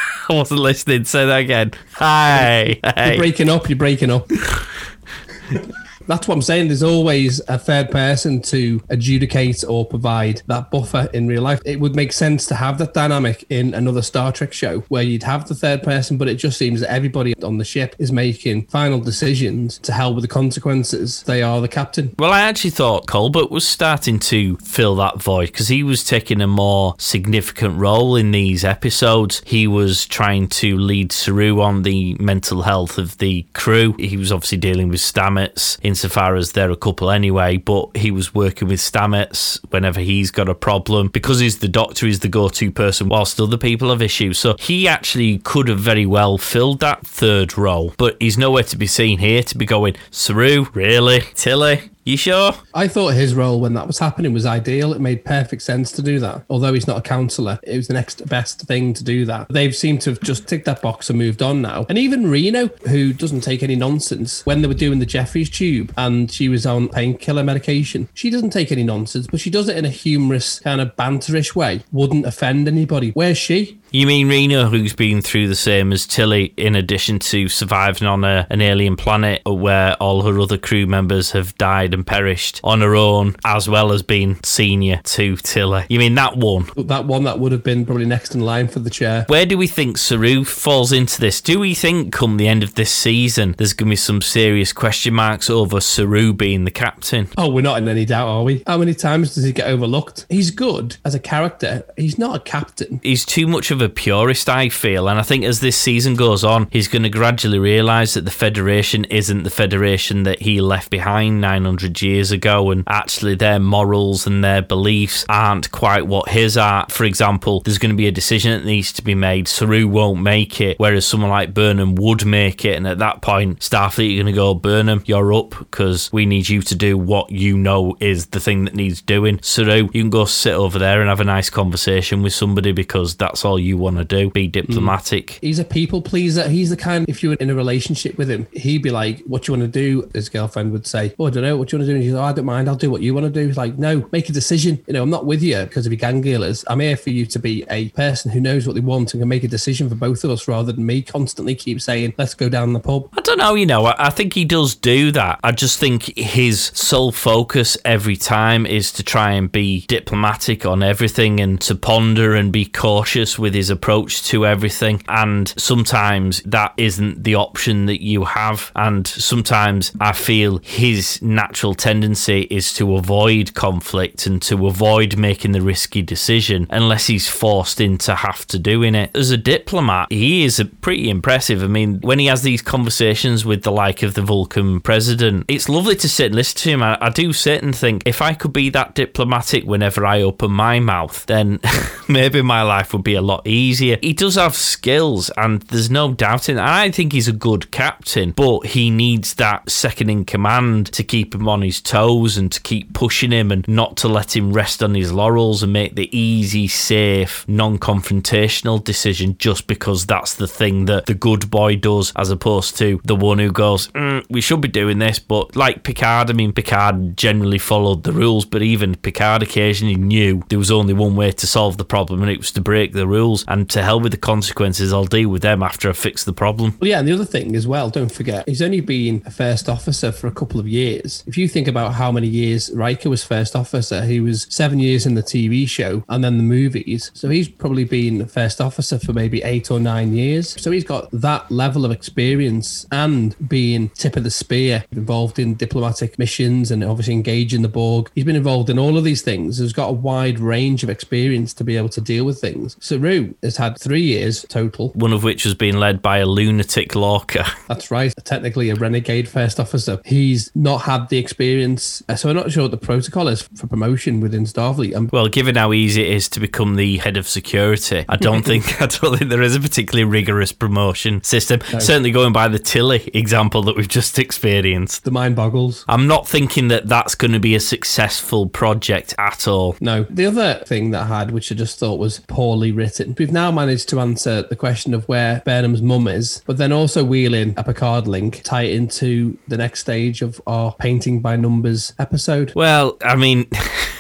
[LAUGHS] I wasn't listening. Say that again. Hi. You're breaking up. You're breaking up. [LAUGHS] That's what I'm saying. There's always a third person to adjudicate or provide that buffer in real life. It would make sense to have that dynamic in another Star Trek show where you'd have the third person, but it just seems that everybody on the ship is making final decisions to hell with the consequences. They are the captain. Well, I actually thought Culber was starting to fill that void because he was taking a more significant role in these episodes. He was trying to lead Saru on the mental health of the crew. He was obviously dealing with Stamets insofar as they're a couple anyway, but he was working with Stamets whenever he's got a problem because he's the doctor, he's the go to person, whilst other people have issues. So he actually could have very well filled that third role, but he's nowhere to be seen here to be going, Saru, really? Tilly? You sure? I thought his role when that was happening was ideal. It made perfect sense to do that. Although he's not a counsellor, it was the next best thing to do that. They've seemed to have just ticked that box and moved on now. And even Reno, who doesn't take any nonsense, when they were doing the Jefferies tube and she was on painkiller medication, she doesn't take any nonsense, but she does it in a humorous, kind of banterish way. Wouldn't offend anybody. Where's she? You mean Reno, who's been through the same as Tilly, in addition to surviving on a, an alien planet where all her other crew members have died and perished on her own, as well as being senior to Tilly? You mean that one? That one that would have been probably next in line for the chair. Where do we think Saru falls into this? Do we think come the end of this season there's going to be some serious question marks over Saru being the captain? Oh, we're not in any doubt, are we? How many times does he get overlooked? He's good as a character. He's not a captain. He's too much of of a purist, I feel. And I think as this season goes on, he's going to gradually realise that the Federation isn't the Federation that he left behind 900 years ago. And actually, their morals and their beliefs aren't quite what his are. For example, there's going to be a decision that needs to be made. Saru won't make it, whereas someone like Burnham would make it. And at that point, Starfleet are going to go, Burnham, you're up because we need you to do what you know is the thing that needs doing. Saru, you can go sit over there and have a nice conversation with somebody because that's all you want to do. Be mm. diplomatic. He's a people pleaser. He's the kind, if you were in a relationship with him, he'd be like, What you want to do? His girlfriend would say, Oh, I don't know. What you want to do? And he's like, oh, I don't mind. I'll do what you want to do. He's like, No, make a decision. You know, I'm not with you because of your gang dealers. I'm here for you to be a person who knows what they want and can make a decision for both of us rather than me constantly keep saying, Let's go down the pub. I don't know, you know, I, I think he does do that. I just think his sole focus every time is to try and be diplomatic on everything and to ponder and be cautious with his approach to everything. And sometimes that isn't the option that you have. And sometimes I feel his natural tendency is to avoid conflict and to avoid making the risky decision unless he's forced into have to doing it. As a diplomat, he is pretty impressive. I mean, when he has these conversations with the like of the Vulcan president, it's lovely to sit and listen to him. I, I do sit and think if I could be that diplomatic whenever I open my mouth, then [LAUGHS] maybe my life would be a lot easier. He does have skills, and there's no doubting. I think he's a good captain, but he needs that second in command to keep him on his toes and to keep pushing him and not to let him rest on his laurels and make the easy, safe, non confrontational decision just because that's the thing that the good boy does, as opposed to the one who goes, mm, We should be doing this. But like Picard, I mean, Picard generally followed the rules, but even Picard occasionally knew there was only one way to solve the problem, and it was to break the rules. And to hell with the consequences, I'll deal with them after I fix the problem. Well, yeah, and the other thing as well, don't forget, he's only been a first officer for a couple of years. If you think about how many years Riker was first officer, he was seven years in the TV show and then the movies. So he's probably been first officer for maybe eight or nine years. So he's got that level of experience and being tip of the spear, involved in diplomatic missions and obviously engaging the Borg. He's been involved in all of these things. He's got a wide range of experience to be able to deal with things. Saru has had three years total. One of which has been led by a lunatic Lorca. [LAUGHS] That's right. Technically a renegade first officer. He's not had the experience. uh, So I'm not sure what the protocol is for promotion within Starfleet. Um, Well, given how easy it is to become the head of security, I don't [LAUGHS] think I don't think there is a particularly rigorous promotion system. Certainly, going by the Tilly example that we've just experienced, the mind boggles. I'm not thinking that that's going to be a successful project at all. No. The other thing that I had, which I just thought was poorly written, we've now managed to answer the question of where Burnham's mum is, but then also wheeling a Picard link, tie it into the next stage of our painting by numbers episode. Well, I mean. [LAUGHS]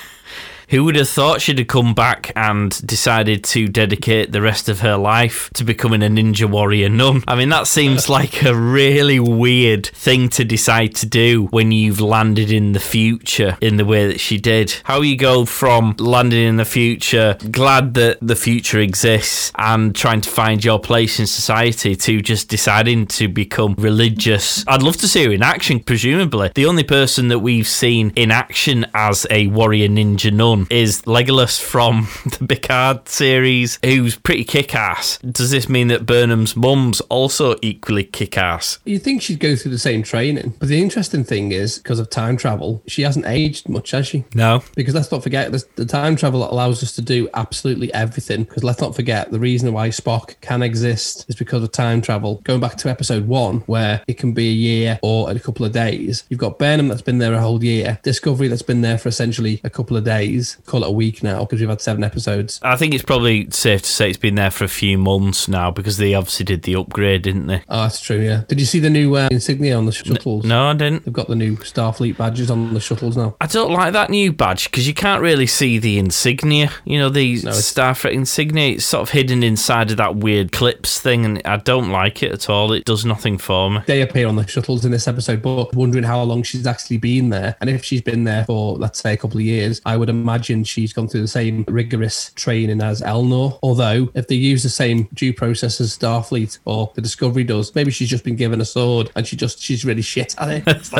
Who would have thought she'd have come back and decided to dedicate the rest of her life to becoming a ninja warrior nun? I mean, that seems [LAUGHS] like a really weird thing to decide to do when you've landed in the future in the way that she did. How you go from landing in the future, glad that the future exists, and trying to find your place in society to just deciding to become religious. I'd love to see her in action, presumably. The only person that we've seen in action as a warrior ninja nun is Legolas from [LAUGHS] the Picard series, who's pretty kick ass. Does this mean that Burnham's mum's also equally kick ass? You'd think she'd go through the same training, but the interesting thing is, because of time travel, she hasn't aged much, has she? No. Because let's not forget, the time travel allows us to do absolutely everything. Because let's not forget, the reason why Spock can exist is because of time travel. Going back to episode one, where it can be a year or a couple of days, you've got Burnham that's been there a whole year, Discovery that's been there for essentially a couple of days, call it a week now, because we've had seven episodes. I think it's probably safe to say it's been there for a few months now because they obviously did the upgrade, didn't they? Oh, that's true, yeah. Did you see the new uh, insignia on the shuttles? No, I didn't. They've got the new Starfleet badges on the shuttles now. I don't like that new badge because you can't really see the insignia. You know, the it's- Starfleet insignia. It's sort of hidden inside of that weird clips thing, and I don't like it at all. It does nothing for me. they appear on the shuttles in this episode, but wondering how long she's actually been there. And if she's been there for, let's say, a couple of years, I would imagine she's gone through the same rigorous training as Elnor. Although, if they use the same due process as Starfleet or the Discovery does, maybe she's just been given a sword and she just she's really shit at it.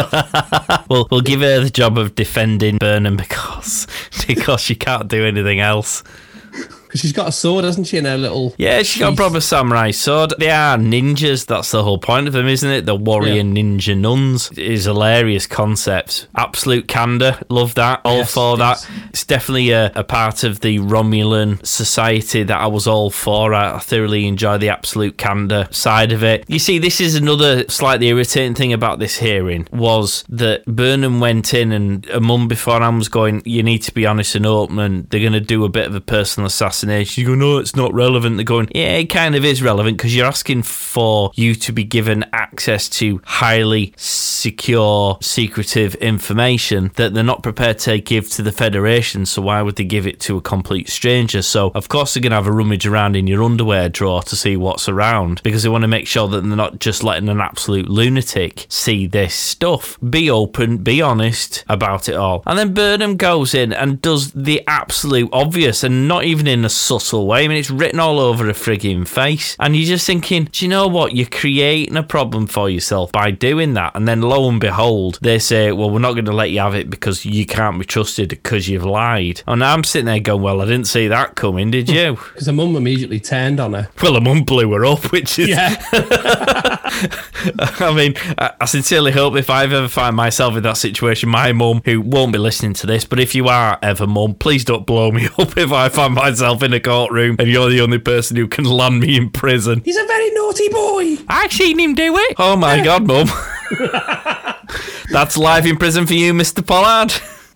[LAUGHS] We'll we'll give her the job of defending Burnham because [LAUGHS] because she can't do anything else. Because she's got a sword, hasn't she, in her little. Yeah, she's got a proper samurai sword. They are ninjas. That's the whole point of them, isn't it? The warrior Yeah. ninja nuns is hilarious concept. Absolute candor. Love that. All Yes, for that. yes. It's definitely a, a part of the Romulan society that I was all for. I, thoroughly enjoy the absolute candor side of it. You see, this is another slightly irritating thing about this hearing was that Burnham went in and a month before I was going, you need to be honest and open and they're going to do a bit of a personal assassination. You go, no, it's not relevant. They're going, yeah, it kind of is relevant because you're asking for you to be given access to highly secure, secretive information that they're not prepared to give to the Federation. So why would they give it to a complete stranger? So of course they're going to have a rummage around in your underwear drawer to see what's around because they want to make sure that they're not just letting an absolute lunatic see this stuff. Be open, be honest about it all. And then Burnham goes in and does the absolute obvious and not even in a subtle way. I mean, it's written all over her frigging face. And you're just thinking, do you know what? You're creating a problem for yourself by doing that. And then lo and behold, they say, well, we're not going to let you have it because you can't be trusted because you've lied. And I'm sitting there going, well, I didn't see that coming, did you? [LAUGHS] Because her mum immediately turned on her. well, her mum blew her up, which is Yeah. [LAUGHS] I mean, I, I sincerely hope if I ever find myself in that situation, my mum, who won't be listening to this, but if you are ever mum, please don't blow me [LAUGHS] up if I find myself in a courtroom and you're the only person who can land me in prison. He's a very naughty boy. I've seen him do it. Oh my god, mum. [LAUGHS] That's life in prison for you, Mr. Pollard.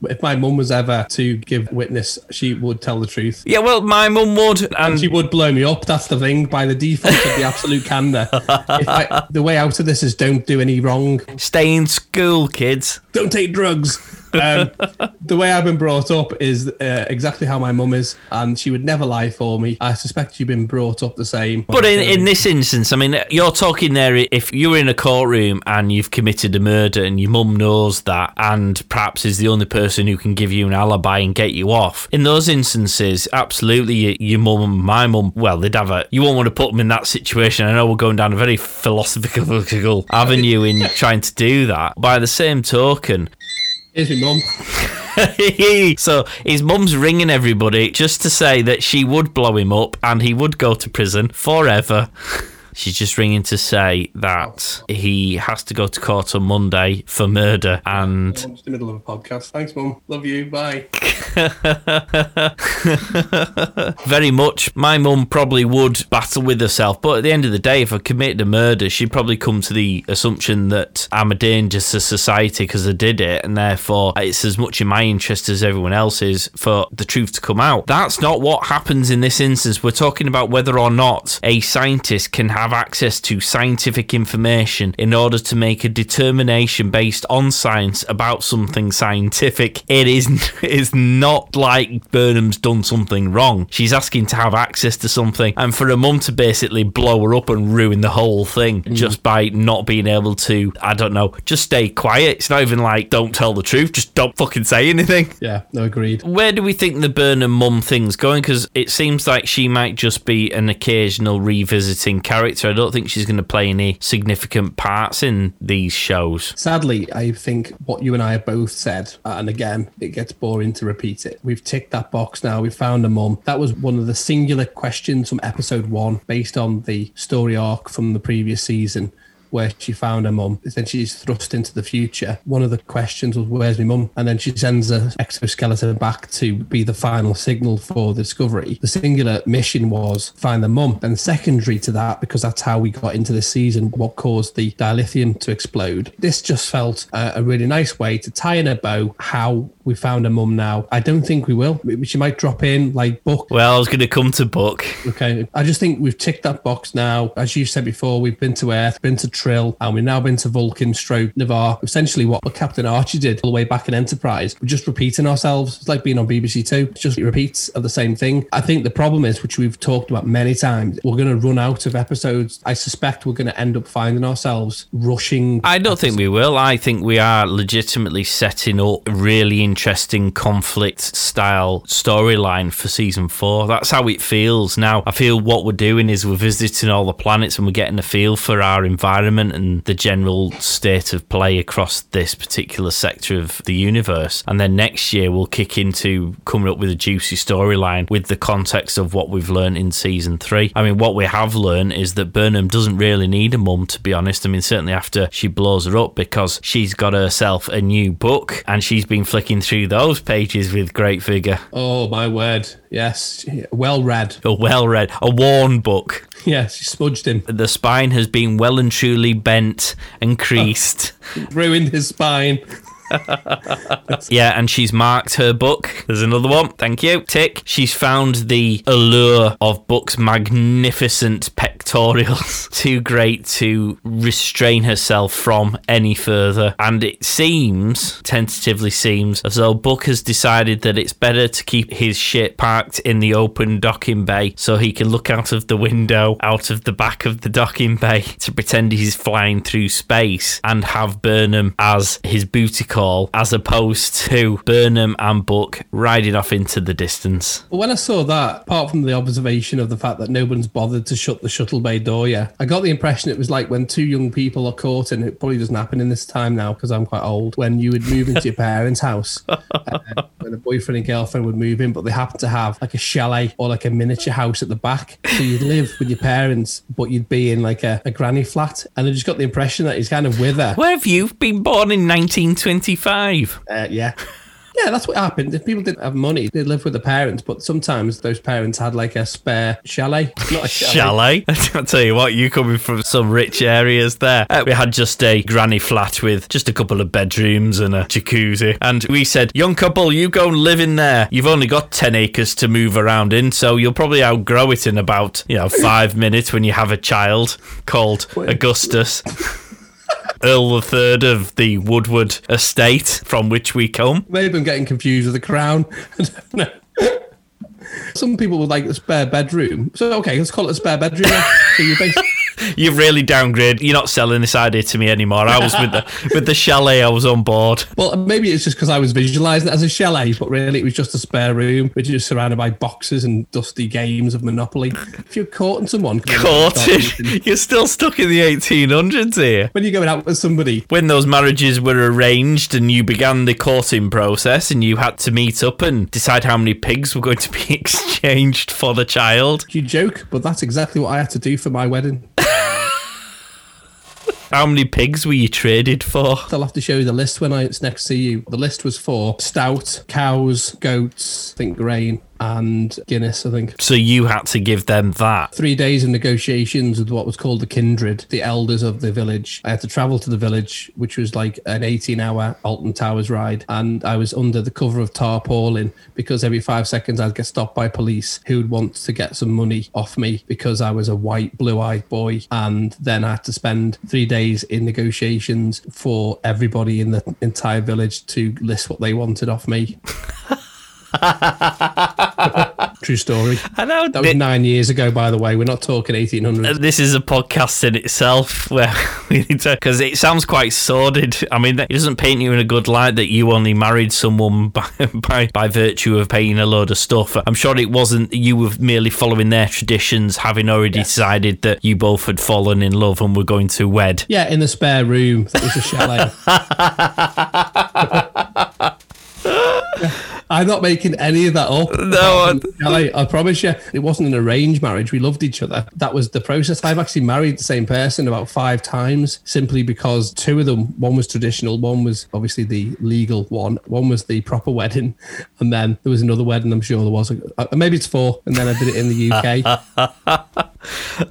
If my mum was ever to give witness, she would tell the truth. Yeah, well, my mum would, And and she would blow me up. That's the thing. By the default of the absolute candor, if I, the way out of this is don't do any wrong. stay in school, kids. Don't take drugs. Um, [LAUGHS] the way I've been brought up is uh, exactly how my mum is, and she would never lie for me. I suspect you've been brought up the same. But in, in this instance, I mean, you're talking there if you're in a courtroom and you've committed a murder and your mum knows that and perhaps is the only person who can give you an alibi and get you off. In those instances, absolutely, your, mum and my mum, well, they'd have a. You won't want to put them in that situation. I know we're going down a very philosophical [LAUGHS] avenue in [LAUGHS] trying to do that. By the same token, Here's my mum. [LAUGHS] so his mum's ringing everybody just to say that she would blow him up and he would go to prison forever. She's just ringing to say that he has to go to court on Monday for murder and I'm just in the middle of a podcast. Thanks, mum. Love you. Bye. [LAUGHS] very much my mum probably would battle with herself but at the end of the day if i committed a murder she'd probably come to the assumption that i'm a danger to society because i did it and therefore it's as much in my interest as everyone else's for the truth to come out that's not what happens in this instance we're talking about whether or not a scientist can have access to scientific information in order to make a determination based on science about something scientific it is [LAUGHS] is not like Burnham's done something wrong. She's asking to have access to something, and for a mum to basically blow her up and ruin the whole thing mm. just by not being able to, I don't know, just stay quiet. It's not even like don't tell the truth, just don't fucking say anything. [LAUGHS] Yeah, no, agreed. Where do we think the Burnham mum thing's going? Because it seems like she might just be an occasional revisiting character. I don't think she's going to play any significant parts in these shows. Sadly, I think what you and I have both said, uh, and again, it gets boring to repeat it. We've ticked that box now. We've found a mum. That was one of the singular questions from episode one, based on the story arc from the previous season. Where she found her mum, then she's thrust into the future. One of the questions was, "Where's my mum?" And then she sends a exoskeleton back to be the final signal for the discovery. The singular mission was find the mum. And secondary to that, because that's how we got into this season, what caused the dilithium to explode. This just felt a really nice way to tie in a bow how we found a mum now. I don't think we will. She might drop in like book. Well, I was going to come to book. Okay. I just think we've ticked that box now. As you said before, we've been to Earth, been to Trill, and we've now been to Vulcan, stroke Ni'Var. Essentially, what Captain Archer did all the way back in Enterprise. We're just repeating ourselves. It's like being on BBC Two. It's just repeats of the same thing. I think the problem is, which we've talked about many times, we're going to run out of episodes. I suspect we're going to end up finding ourselves rushing. I don't think we will. I think we are legitimately setting up really interesting conflict style storyline for season four. That's how it feels now. I feel what we're doing is we're visiting all the planets and we're getting a feel for our environment and the general state of play across this particular sector of the universe. And then next year we'll kick into coming up with a juicy storyline with the context of what we've learned in season three. I mean, what we have learned is that Burnham doesn't really need a mum, to be honest. I mean, certainly after she blows her up because she's got herself a new book and she's been flicking through those pages with great vigor. Oh my word! Yes, well read. A well read, a worn book. Yes, she smudged him, The spine has been well and truly bent and oh. creased. ruined his spine. [LAUGHS] Yeah, and she's marked her book. There's another one. Thank you. Tick. She's found the allure of Book's magnificent pectorials [LAUGHS] too great to restrain herself from any further. And it seems, tentatively seems, as though Book has decided that it's better to keep his ship parked in the open docking bay so he can look out of the window, out of the back of the docking bay to pretend he's flying through space and have Burnham as his booty call as opposed to Burnham and Book riding off into the distance. But when I saw that, apart from the observation of the fact that no one's bothered to shut the shuttle bay door yet, I got the impression it was like when two young people are caught, and it probably doesn't happen in this time now because I'm quite old, when you would move into your parents' house, [LAUGHS] uh, when a boyfriend and girlfriend would move in, but they happen to have like a chalet or like a miniature house at the back. So you'd live with your parents, but you'd be in like a, a granny flat. And I just got the impression that he's kind of with her. Where have you been born in 1925? Uh, yeah. Yeah, that's what happened. If people didn't have money, they'd live with the parents, but sometimes those parents had like a spare chalet. [LAUGHS] Not a chalet. Chalet. [LAUGHS] I'll tell you what, you coming from some rich areas there. Uh, we had just a granny flat with just a couple of bedrooms and a jacuzzi. And we said, young couple, you go and live in there. You've only got 10 acres to move around in, so you'll probably outgrow it in about, you know, five [LAUGHS] minutes when you have a child called Augustus. Earl the Third of the Woodward estate from which we come. Maybe I'm getting confused with the crown. [LAUGHS] Some people would like a spare bedroom. So, okay, let's call it a spare bedroom. so you basically, You've really downgraded. You're not selling this idea to me anymore. I was with the [LAUGHS] with the chalet. I was on board. well, maybe it's just because I was visualizing it as a chalet, but really it was just a spare room, which is just surrounded by boxes and dusty games of Monopoly. If you're caught in someone, Courted. You're still stuck in the 1800s here. when you're going out with somebody, When those marriages were arranged and you began the courting process and you had to meet up and decide how many pigs were going to be [LAUGHS] exchanged for the child. you joke, but that's exactly what I had to do for my wedding. How many pigs were you traded for? I'll have to show you the list when I it's next to you. The list was for stout, cows, goats, I think grain, and Guinness, I think. So you had to give them that. Three days of negotiations with what was called the kindred, the elders of the village. I had to travel to the village, which was like an 18 hour Alton Towers ride. And I was under the cover of tarpaulin because every five seconds I'd get stopped by police who would want to get some money off me because I was a white, blue eyed boy. And then I had to spend three days in negotiations for everybody in the entire village to list what they wanted off me. [LAUGHS] [LAUGHS] True story. I know. That was nine years ago, by the way. We're not talking 1800. Uh, this is a podcast in itself where [LAUGHS] we need to because it sounds quite sordid. I mean, it doesn't paint you in a good light that you only married someone [LAUGHS] by by, by virtue of paying a load of stuff. I'm sure it wasn't you were merely following their traditions, having already decided that you both had fallen in love and were going to wed. Yeah, in the spare room. That was a chalet. I'm not making any of that up. No, Chalet, I promise you, it wasn't an arranged marriage. We loved each other. That was the process. I've actually married the same person about five times simply because two of them, one was traditional, one was obviously the legal one, one was the proper wedding, and then there was another wedding. I'm sure there was. Uh, maybe it's four, and then I did it in the UK. [LAUGHS]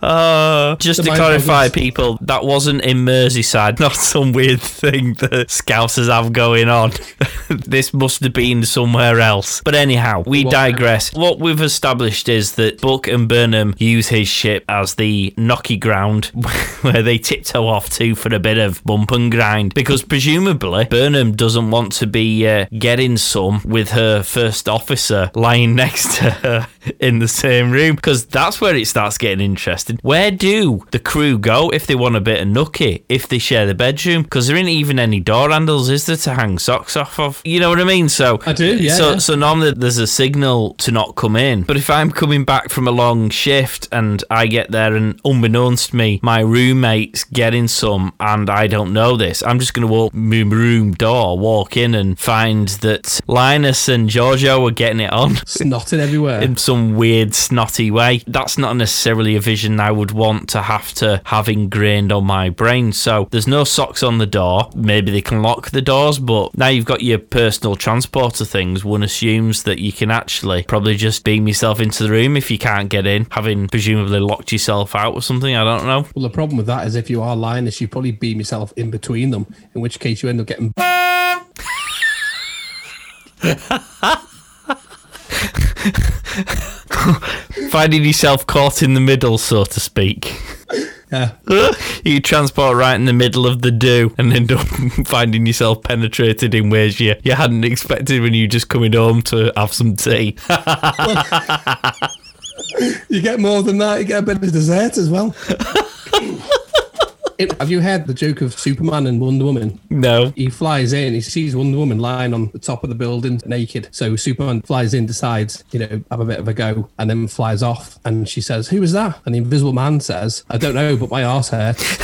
Uh, just to clarify, people, that wasn't in Merseyside, [LAUGHS] not some weird thing that Scousers have going on. [LAUGHS] this must have been somewhere else. But anyhow, we digress. What we've established is that Book and Burnham use his ship as the knocky ground [LAUGHS] where they tiptoe off to for a bit of bump and grind. Because presumably, Burnham doesn't want to be uh, getting some with her first officer lying next to her in the same room because that's where it starts getting interesting. Where do the crew go if they want a bit of nookie? If they share the bedroom? Because there ain't even any door handles, is there, to hang socks off of? You know what I mean? So I do, yeah, So yeah. so normally there's a signal to not come in. But if I'm coming back from a long shift and I get there and unbeknownst to me, my roommate's getting some and I don't know this, I'm just going to walk my room door, walk in and find that Linus and Georgiou are getting it on Snotting everywhere. [LAUGHS] in some weird snotty way. That's not necessarily a vision I would want to have to have ingrained on my brain. So there's no socks on the door. Maybe they can lock the doors, but now you've got your personal transporter things. One assumes that you can actually probably just beam yourself into the room if you can't get in, having presumably locked yourself out or something. I don't know. well, the problem with that is if you are lying, Linus, you probably beam yourself in between them, in which case you end up getting. [LAUGHS] [LAUGHS] [LAUGHS] [LAUGHS] Finding yourself caught in the middle, so to speak. Yeah. [LAUGHS] you transport right in the middle of the do and end up [LAUGHS] finding yourself penetrated in ways you, you hadn't expected when you were just coming home to have some tea. You get more than that. You get a bit of dessert as well. It- have you heard the joke of Superman and Wonder Woman? no. He flies in, he sees Wonder Woman lying on the top of the building naked. So Superman flies in, decides, you know, have a bit of a go, and then flies off. And she says, Who was that? And the invisible man says, I don't know, but my arse hurts. [LAUGHS]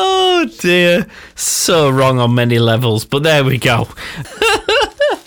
Oh dear. So wrong on many levels, but there we go. [LAUGHS]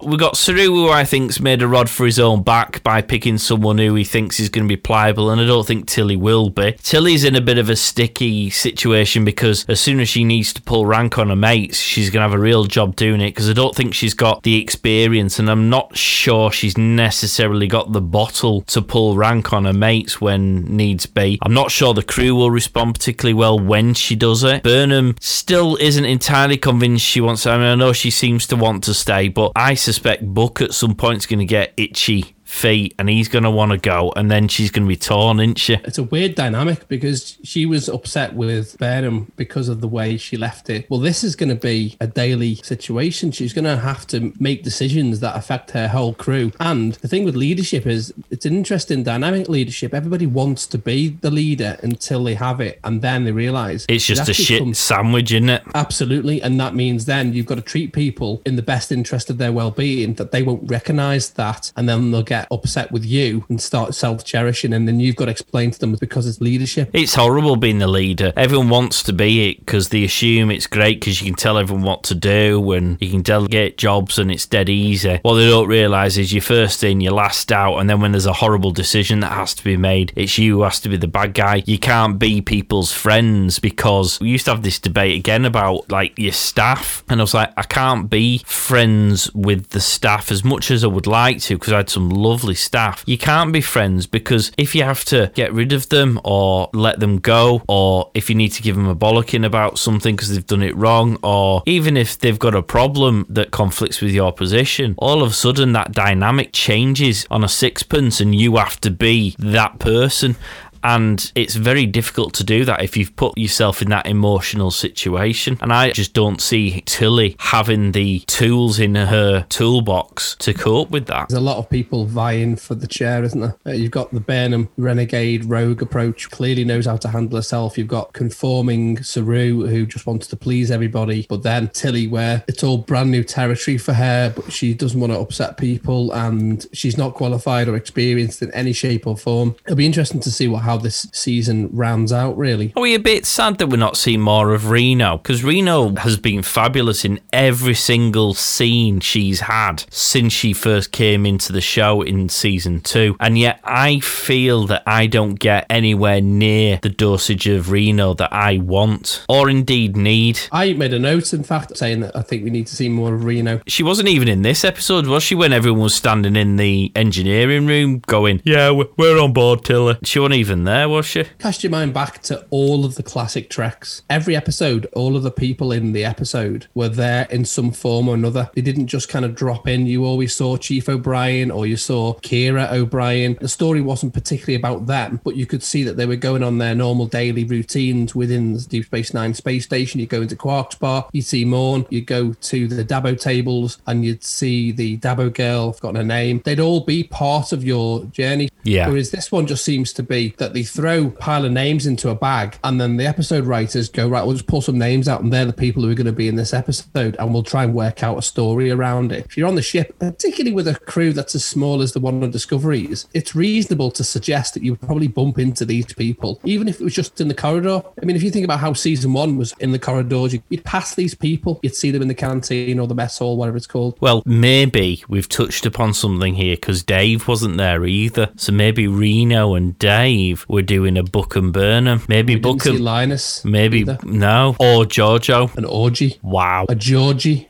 we got Saru, who I think's made a rod for his own back by picking someone who he thinks is going to be pliable, and I don't think Tilly will be. Tilly's in a bit of a sticky situation because as soon as she needs to pull rank on her mates, she's going to have a real job doing it because I don't think she's got the experience, and I'm not sure she's necessarily got the bottle to pull rank on her mates when needs be. I'm not sure the crew will respond particularly well when she does it. Burnham still isn't entirely convinced she wants. I mean, I know she seems to want to stay, but I suspect Book at some point is going to get itchy feet and he's going to want to go, and then she's going to be torn, isn't she? It's a weird dynamic because she was upset with Burnham because of the way she left it. Well, this is going to be a daily situation. She's going to have to make decisions that affect her whole crew. And the thing with leadership is it's an interesting dynamic leadership. Everybody wants to be the leader until they have it, and then they realize It's just a shit comes- sandwich, isn't it? Absolutely. And that means then you've got to treat people in the best interest of their well being, that they won't recognize that. And then they'll get upset with you and start self cherishing. And then you've got to explain to them because it's leadership. It's horrible being the leader. Everyone wants to be it because they assume it's great because you can tell everyone what to do and you can delegate jobs and it's dead easy. What they don't realise is you're first in, you're last out, and then when there's a horrible decision that has to be made, it's you who has to be the bad guy. You can't be people's friends because we used to have this debate again about like your staff, and I was like, I can't be friends with the staff as much as I would like to because I had some lovely staff. You can't be friends because if you have to get rid of them or let them go, or if you need to give them a bollocking about something because they've done it wrong, or even if they've got a problem that conflicts with your position, all of a sudden that dynamic changes on a sixpence and you have to be that person. And it's very difficult to do that if you've put yourself in that emotional situation. And I just don't see Tilly having the tools in her toolbox to cope with that. There's a lot of people vying for the chair, isn't there? Uh, you've got the Burnham renegade rogue approach, clearly knows how to handle herself. You've got conforming Saru, who just wants to please everybody. But then Tilly, where it's all brand new territory for her, but she doesn't want to upset people and she's not qualified or experienced in any shape or form. It'll be interesting to see what how this season rounds out, really. Are we a bit sad that we're not seeing more of Reno? Because Reno has been fabulous in every single scene she's had since she first came into the show in season two. And yet I feel that I don't get anywhere near the dosage of Reno that I want or indeed need. I made a note, in fact, saying that I think we need to see more of Reno. She wasn't even in this episode, was she? When everyone was standing in the engineering room going, Yeah, we're- we're on board, Tilly. She wasn't even wasn't there, was she? Cast your mind back to all of the classic treks. Every episode, all of the people in the episode were there in some form or another. They didn't just kind of drop in. You always saw Chief O'Brien or you saw Kira O'Brien. The story wasn't particularly about them, but you could see that they were going on their normal daily routines within the Deep Space Nine space station. You go into Quark's bar, you see Morn, you go to the Dabo tables, and you'd see the Dabo girl, I've forgotten her name. They'd all be part of your journey. Yeah. Whereas this one just seems to be that they throw a pile of names into a bag, and then the episode writers go, right, we'll just pull some names out, and they're the people who are going to be in this episode, and we'll try and work out a story around it. If you're on the ship, particularly with a crew that's as small as the one on Discoveries, it's reasonable to suggest that you would probably bump into these people, even if it was just in the corridor. I mean, if you think about how season one was in the corridors, you'd pass these people, you'd see them in the canteen or the mess hall, whatever it's called. Well, maybe we've touched upon something here because Dave wasn't there either. So maybe Reno and Dave were doing a Book and Burnham. Maybe We Book and Linus, maybe either. no or Georgiou. an orgy, Wow. a Georgie.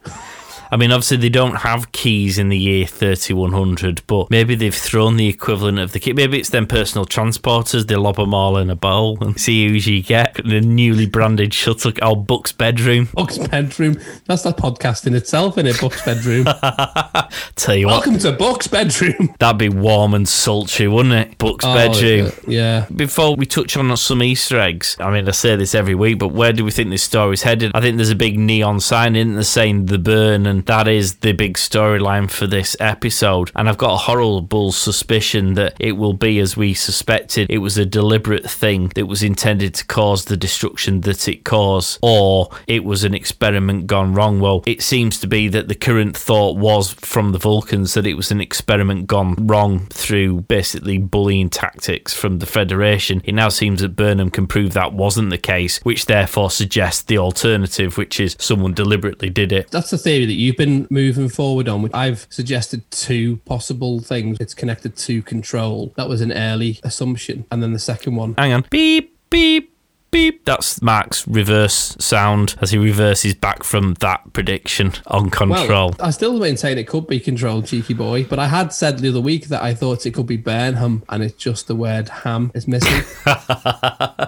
I mean, obviously they don't have keys in the year 3100, but maybe they've thrown the equivalent of the key. Maybe it's them personal transporters. They lob them all in a bowl and [LAUGHS] see who's you get. The newly branded shuttle, oh, Buck's bedroom. [LAUGHS] Buck's bedroom. That's that podcast in itself, in it. Buck's bedroom. [LAUGHS] Tell you what, Welcome to Buck's bedroom. that'd be warm and sultry, wouldn't it? Buck's Oh, bedroom. yeah. Before we touch on some Easter eggs, I mean, I say this every week, but where do we think this story's headed? I think there's a big neon sign in the saying the burn, and that is the big storyline for this episode. And I've got a horrible suspicion that it will be as we suspected. It was a deliberate thing that was intended to cause the destruction that it caused, or it was an experiment gone wrong. Well, it seems to be that the current thought was from the Vulcans that it was an experiment gone wrong through basically bullying tactics from the Federation. It now seems that Burnham can prove that wasn't the case, which therefore suggests the alternative, which is someone deliberately did it. That's the theory that you've been moving forward on. Which I've suggested two possible things. It's connected to control. That was an early assumption. And then the second one. Hang on. Beep, beep. Beep. That's Mark's reverse sound as he reverses back from that prediction on control. Well, I still maintain it could be control, cheeky boy. But I had said the other week that I thought it could be Burnham, and it's just the word ham is missing. [LAUGHS]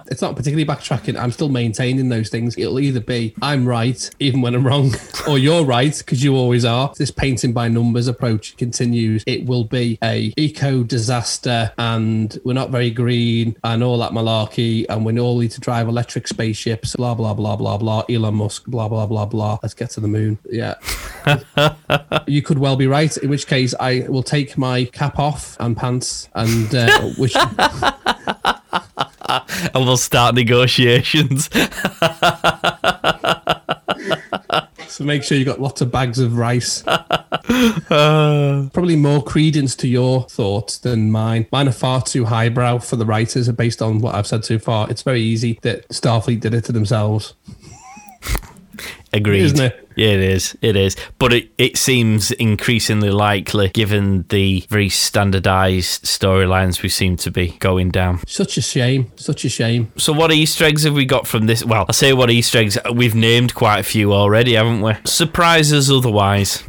it's not particularly backtracking. I'm still maintaining those things. It'll either be I'm right, even when I'm wrong, [LAUGHS] or you're right, because you always are. This painting by numbers approach continues. It will be a eco disaster, and we're not very green, and all that malarkey, and we all need to drive electric spaceships, blah, blah, blah, blah, blah. Elon Musk, blah, blah, blah, blah. Let's get to the moon. Yeah. [LAUGHS] you could well be right. In which case, I will take my cap off and pants, and uh, which [LAUGHS] and we'll start negotiations. [LAUGHS] so make sure you got lots of bags of rice. [LAUGHS] Uh. Probably more credence to your thoughts than mine. Mine are far too highbrow for the writers, based on what I've said so far. It's very easy that Starfleet did it to themselves. Agreed. Isn't it? Yeah, it is. It is. But it, it seems increasingly likely, given the very standardized storylines we seem to be going down. Such a shame. Such a shame. So, what Easter eggs have we got from this? Well, I say what Easter eggs. We've named quite a few already, haven't we? Surprises otherwise.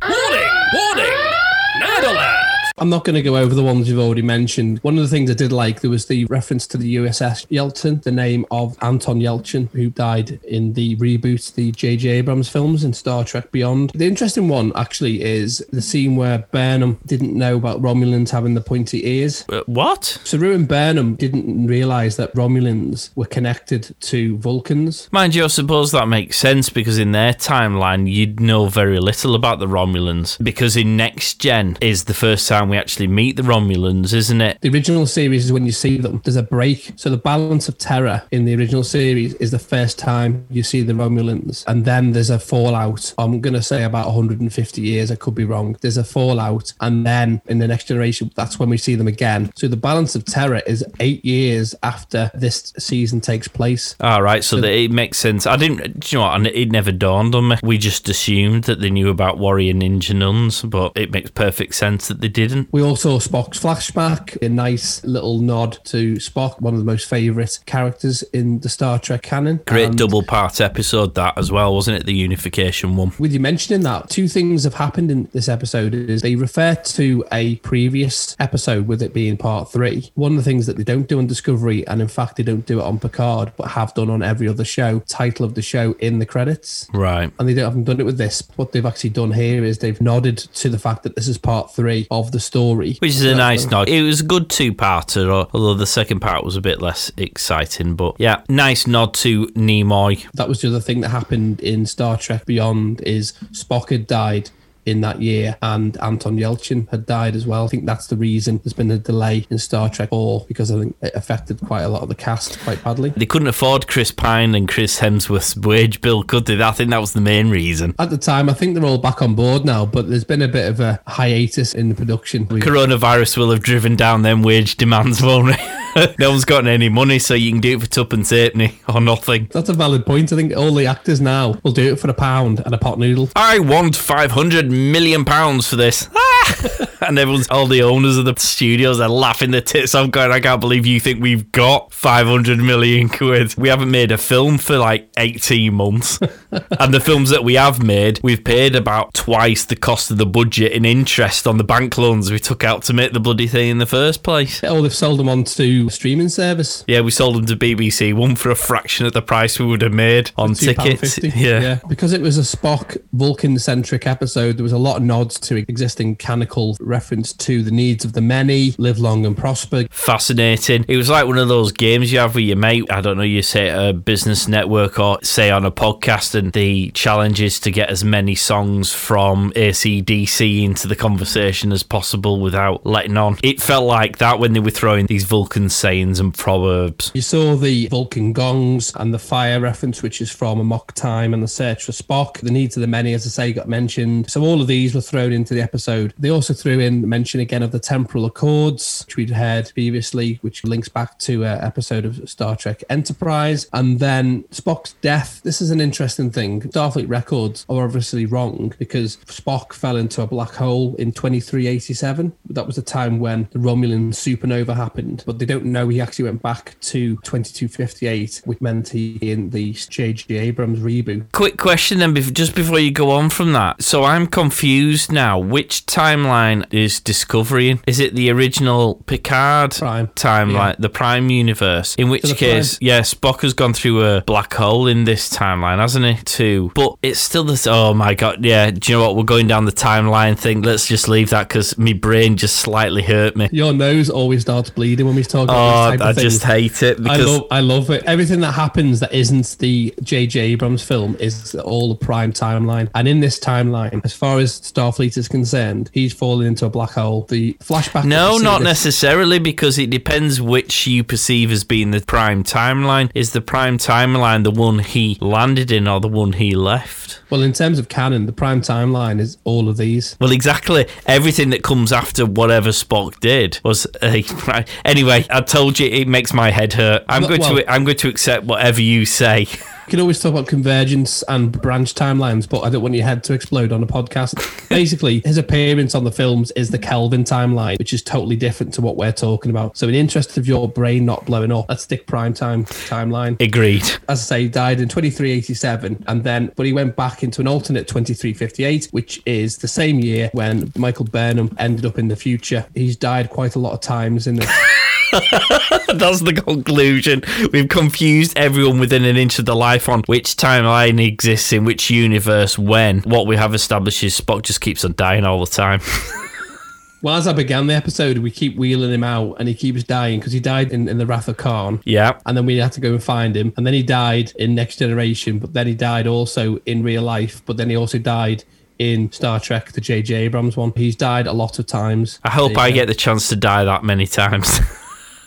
I'm not going to go over the ones you've already mentioned. One of the things I did like there was the reference to the USS Yelchin, the name of Anton Yelchin, who died in the reboot, the J.J. Abrams films in Star Trek Beyond. The interesting one actually is the scene where Burnham didn't know about Romulans having the pointy ears. Uh, what? Saru and Burnham didn't realize that Romulans were connected to Vulcans. Mind you, I suppose that makes sense because in their timeline, you'd know very little about the Romulans. Because in Next Gen is the first time we actually meet the Romulans, isn't it? The original series is when you see them. There's a break. So the balance of terror in the original series is the first time you see the Romulans. And then there's a fallout. I'm going to say about 150 years. I could be wrong. There's a fallout. And then in the next generation, that's when we see them again. So the balance of terror is eight years after this season takes place. All right, so that it makes sense. I didn't, do you know what? and It never dawned on me. We just assumed that they knew about warrior ninja nuns, but it makes perfect sense that they didn't. Didn't. We all saw Spock's flashback, a nice little nod to Spock, one of the most favourite characters in the Star Trek canon. Great And double part episode that as well, wasn't it? The unification one. With you mentioning that, two things have happened in this episode is they refer to a previous episode with it being part three. One of the things that they don't do on Discovery, and in fact they don't do it on Picard, but have done on every other show, title of the show in the credits. Right. And they don't, haven't done it with this. What they've actually done here is they've nodded to the fact that this is part three of the story. Which is a nice nod. It was a good two-parter, although the second part was a bit less exciting. But yeah, nice nod to Nimoy. That was the other thing that happened in Star Trek Beyond is Spock had died in that year and Anton Yelchin had died as well. I think that's the reason there's been a delay in Star Trek 4 because I think it affected quite a lot of the cast quite badly. They couldn't afford Chris Pine and Chris Hemsworth's wage bill, could they? I think that was the main reason. At the time, I think they're all back on board now, but there's been a bit of a hiatus in the production. Coronavirus will have driven down them wage demands, won't it? [LAUGHS] no one's got any money, so you can do it for tuppence halfpenny or nothing. That's a valid point. I think all the actors now will do it for a pound and a pot noodle. I want 500 million pounds for this. [LAUGHS] And everyone's, all the owners of the studios are laughing their tits off, going, I can't believe you think we've got 500 million quid. We haven't made a film for like 18 months. [LAUGHS] and the films that we have made, we've paid about twice the cost of the budget in interest on the bank loans we took out to make the bloody thing in the first place. Oh, they've sold them on to streaming service. Yeah, we sold them to BBC, one for a fraction of the price we would have made on tickets. £2.50. Yeah. Because it was a Spock Vulcan centric episode, there was a lot of nods to existing canonical reference to the needs of the many, live long and prosper. Fascinating. It was like one of those games you have with your mate. I don't know, you say a business network or say on a podcast, and the challenge is to get as many songs from ACDC into the conversation as possible without letting on. It felt like that when they were throwing these Vulcan sayings and proverbs. You saw the Vulcan gongs and the fire reference, which is from Amok Time and the Search for Spock. The needs of the many, as I say, got mentioned. So all of these were thrown into the episode. They also threw in mention again of the temporal accords, which we'd heard previously, which links back to an episode of Star Trek Enterprise. And then Spock's death. This is an interesting thing. Starfleet records are obviously wrong because Spock fell into a black hole in 2387. That was the time when the Romulan supernova happened, but they don't know he actually went back to 2258, which meant he in the J.J. Abrams reboot. Quick question then, just before you go on from that. So I'm confused now. Which timeline is discovering? Is it the original Picard Prime. timeline, the Prime universe? In which case, yeah, Spock has gone through a black hole in this timeline, hasn't he? Too. But it's still this. Oh my god, yeah. Do you know what? We're going down the timeline thing. Let's just leave that because my brain just slightly hurt me. Your nose always starts bleeding when we talk about Oh, I just hate it I love, I love it. Everything that happens that isn't the J.J. Abrams film is all the prime timeline. And in this timeline, as far as Starfleet is concerned, he's fallen into a black hole. The flashback. No, not this- necessarily, because it depends which you perceive as being the prime timeline. Is the prime timeline the one he landed in or the one he left? Well, in terms of canon, the prime timeline is all of these. Well, exactly. Everything that comes after whatever Spock did was a anyway. I told you it makes my head hurt. I'm Well- going well- to I'm going to accept whatever you say. [LAUGHS] We can always talk about convergence and branch timelines, but I don't want your head to explode on a podcast. [LAUGHS] Basically, his appearance on the films is the Kelvin timeline, which is totally different to what we're talking about. So, in the interest of your brain not blowing up, let's stick prime time timeline. Agreed. As I say, he died in 2387, and then, but he went back into an alternate 2358, which is the same year when Michael Burnham ended up in the future. He's died quite a lot of times in this. [LAUGHS] [LAUGHS] That's the conclusion. We've confused everyone within an inch of the life on which timeline exists in which universe when. What we have established is Spock just keeps on dying all the time. [LAUGHS] Well, as I began the episode, we keep wheeling him out, and he keeps dying because he died in, in the Wrath of Khan. yeah. And then we had to go and find him. And then he died in Next Generation, but then he died also in real life. But then he also died in Star Trek, the J.J. Abrams one. He's died a lot of times. I hope I get the chance to die that many times. [LAUGHS]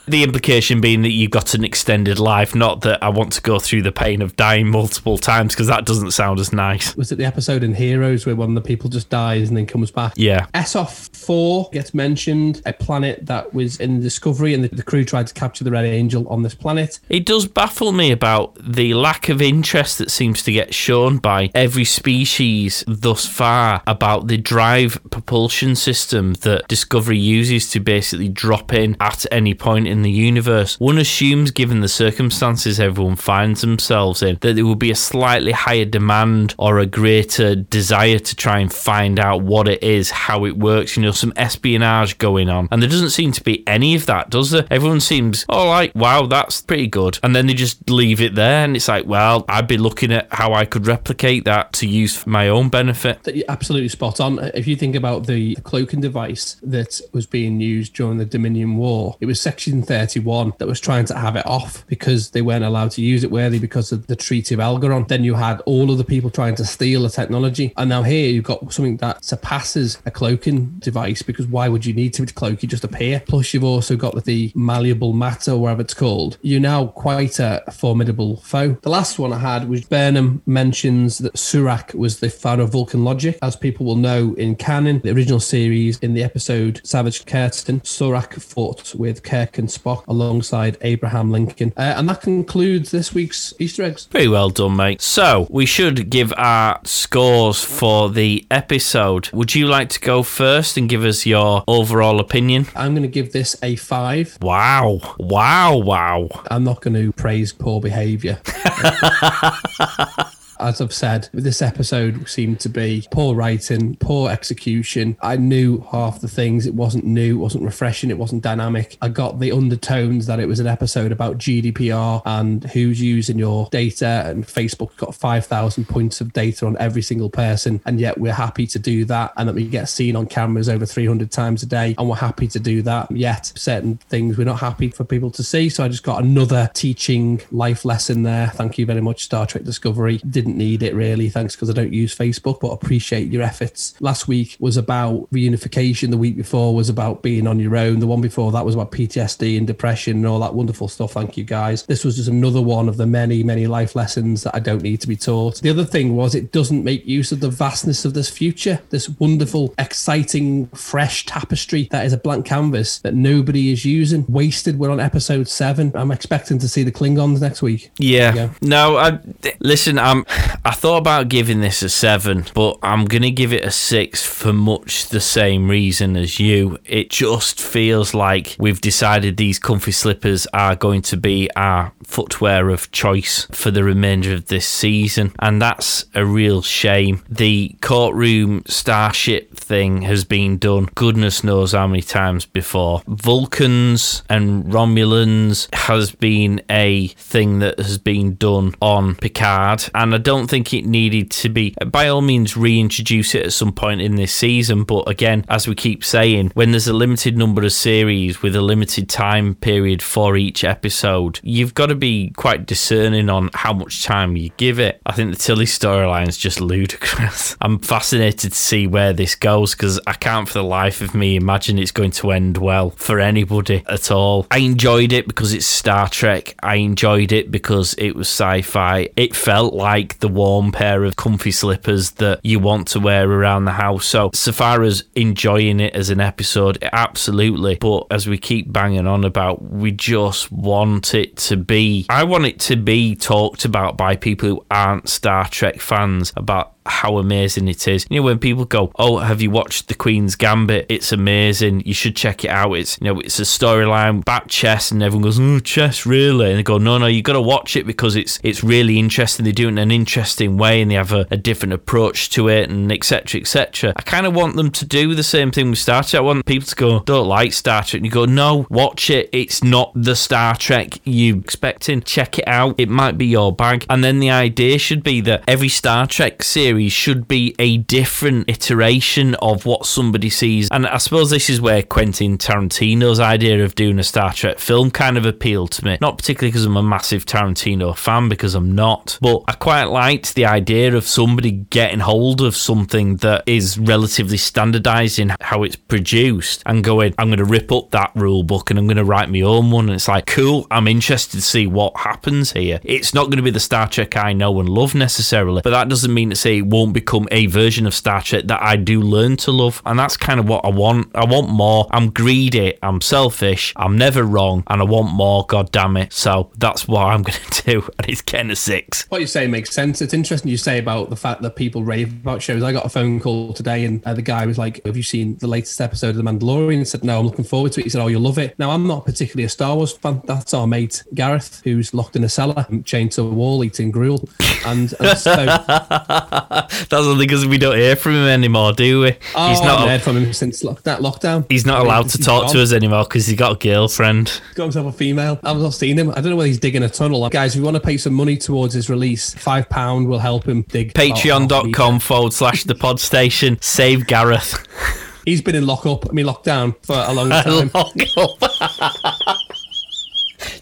The implication being that you've got an extended life, not that I want to go through the pain of dying multiple times because that doesn't sound as nice. Was it the episode in Heroes where one of the people just dies and then comes back? Yeah. Essof 4 gets mentioned, a planet that was in Discovery, and the, the crew tried to capture the Red Angel on this planet. It does baffle me about the lack of interest that seems to get shown by every species thus far about the drive propulsion system that Discovery uses to basically drop in at any point in the universe. One assumes, given the circumstances everyone finds themselves in, that there will be a slightly higher demand or a greater desire to try and find out what it is, how it works, you know, some espionage going on. And there doesn't seem to be any of that, does there? Everyone seems, oh, like, wow, that's pretty good. And then they just leave it there. And it's like, well, I'd be looking at how I could replicate that to use for my own benefit. Absolutely spot on. If you think about the cloaking device that was being used during the Dominion War, it was Section 31 that was trying to have it off because they weren't allowed to use it, were they? Because of the Treaty of Algeron. Then you had all of the people trying to steal the technology. And now here you've got something that surpasses a cloaking device because why would you need to cloak? You just appear. Plus, you've also got the malleable matter, whatever it's called. You're now quite a formidable foe. The last one I had was Burnham mentions that Surak was the founder of Vulcan Logic. As people will know in canon, the original series, in the episode Savage Curtain, Surak fought with Kirk and Spock alongside Abraham Lincoln. Uh, and that concludes this week's Easter eggs. Very well done, mate. So, we should give our scores for the episode. Would you like to go first and give us your overall opinion? I'm going to give this a five. Wow. Wow, wow. I'm not going to praise poor behaviour. [LAUGHS] as I've said, this episode seemed to be poor writing, poor execution. I knew half the things. It wasn't new, it wasn't refreshing, it wasn't dynamic. I got the undertones that it was an episode about GDPR and who's using your data. And Facebook got 5,000 points of data on every single person. And yet we're happy to do that. And that we get seen on cameras over 300 times a day. And we're happy to do that. Yet certain things we're not happy for people to see. So I just got another teaching life lesson there. Thank you very much, Star Trek Discovery. Didn't need it really. Thanks because I don't use Facebook, but appreciate your efforts. Last week was about reunification. The week before was about being on your own. The one before that was about PTSD and depression and all that wonderful stuff. Thank you guys. This was just another one of the many, many life lessons that I don't need to be taught. The other thing was it doesn't make use of the vastness of this future, this wonderful, exciting, fresh tapestry that is a blank canvas that nobody is using. Wasted. We're on episode seven. I'm expecting to see the Klingons next week. Yeah. No, I listen. I'm. I thought about giving this a seven, but I'm gonna give it a six for much the same reason as you. It just feels like we've decided these comfy slippers are going to be our footwear of choice for the remainder of this season, and that's a real shame. The courtroom starship thing has been done goodness knows how many times before. Vulcans and Romulans has been a thing that has been done on Picard, and I don't think it needed to be. By all means, reintroduce it at some point in this season, but again, as we keep saying, when there's a limited number of series with a limited time period for each episode, you've got to be quite discerning on how much time you give it. I think the Tilly storyline is just ludicrous. [LAUGHS] I'm fascinated to see where this goes because I can't for the life of me imagine it's going to end well for anybody at all. I enjoyed it because it's Star Trek. I enjoyed it because it was sci-fi. It felt like the warm pair of comfy slippers that you want to wear around the house. So so far as enjoying it as an episode, absolutely. But as we keep banging on about, we just want it to be. I want it to be talked about by people who aren't Star Trek fans about how amazing it is. You know, when people go, "Oh, have you watched The Queen's Gambit? It's amazing. You should check it out. It's you know, it's a storyline about chess," and everyone goes, "Oh, chess, really?" And they go, "No, no, you got to watch it because it's it's really interesting. They do it in an interesting way, and they have a, a different approach to it, and etc. etc." I kind of want them to do the same thing with Star Trek. I want people to go, "Don't like Star Trek," and you go, "No, watch it. It's not the Star Trek you expecting. Check it out. It might be your bag." And then the idea should be that every Star Trek series series should be a different iteration of what somebody sees. And I suppose this is where Quentin Tarantino's idea of doing a Star Trek film kind of appealed to me. Not particularly because I'm a massive Tarantino fan, because I'm not, but I quite liked the idea of somebody getting hold of something that is relatively standardized in how it's produced and going, I'm going to rip up that rule book and I'm going to write my own one. And it's like, cool, I'm interested to see what happens here. It's not going to be the Star Trek I know and love necessarily, but that doesn't mean to say won't become a version of Star Trek that I do learn to love. And that's kind of what I want. I want more. I'm greedy. I'm selfish. I'm never wrong. And I want more. God damn it. So that's what I'm [LAUGHS] going to do. And it's getting a six. What you say makes sense. It's interesting you say about the fact that people rave about shows. I got a phone call today and uh, the guy was like, Have you seen the latest episode of The Mandalorian? I said, No, I'm looking forward to it. He said, Oh, you'll love it. Now, I'm not particularly a Star Wars fan. That's our mate Gareth, who's locked in a cellar, chained to a wall, eating gruel. And, and so. [LAUGHS] [LAUGHS] That's only because we don't hear from him anymore, do we? Oh, he's not heard from him since lock, that lockdown. He's not allowed to talk to us anymore because he's got a girlfriend. Got himself a female. I've not seen him. I don't know whether he's digging a tunnel. Guys, if you want to pay some money towards his release, five pound will help him dig. Patreon.com [LAUGHS] forward slash the pod station. Save Gareth. [LAUGHS] He's been in lockup. I mean, lockdown for a long time.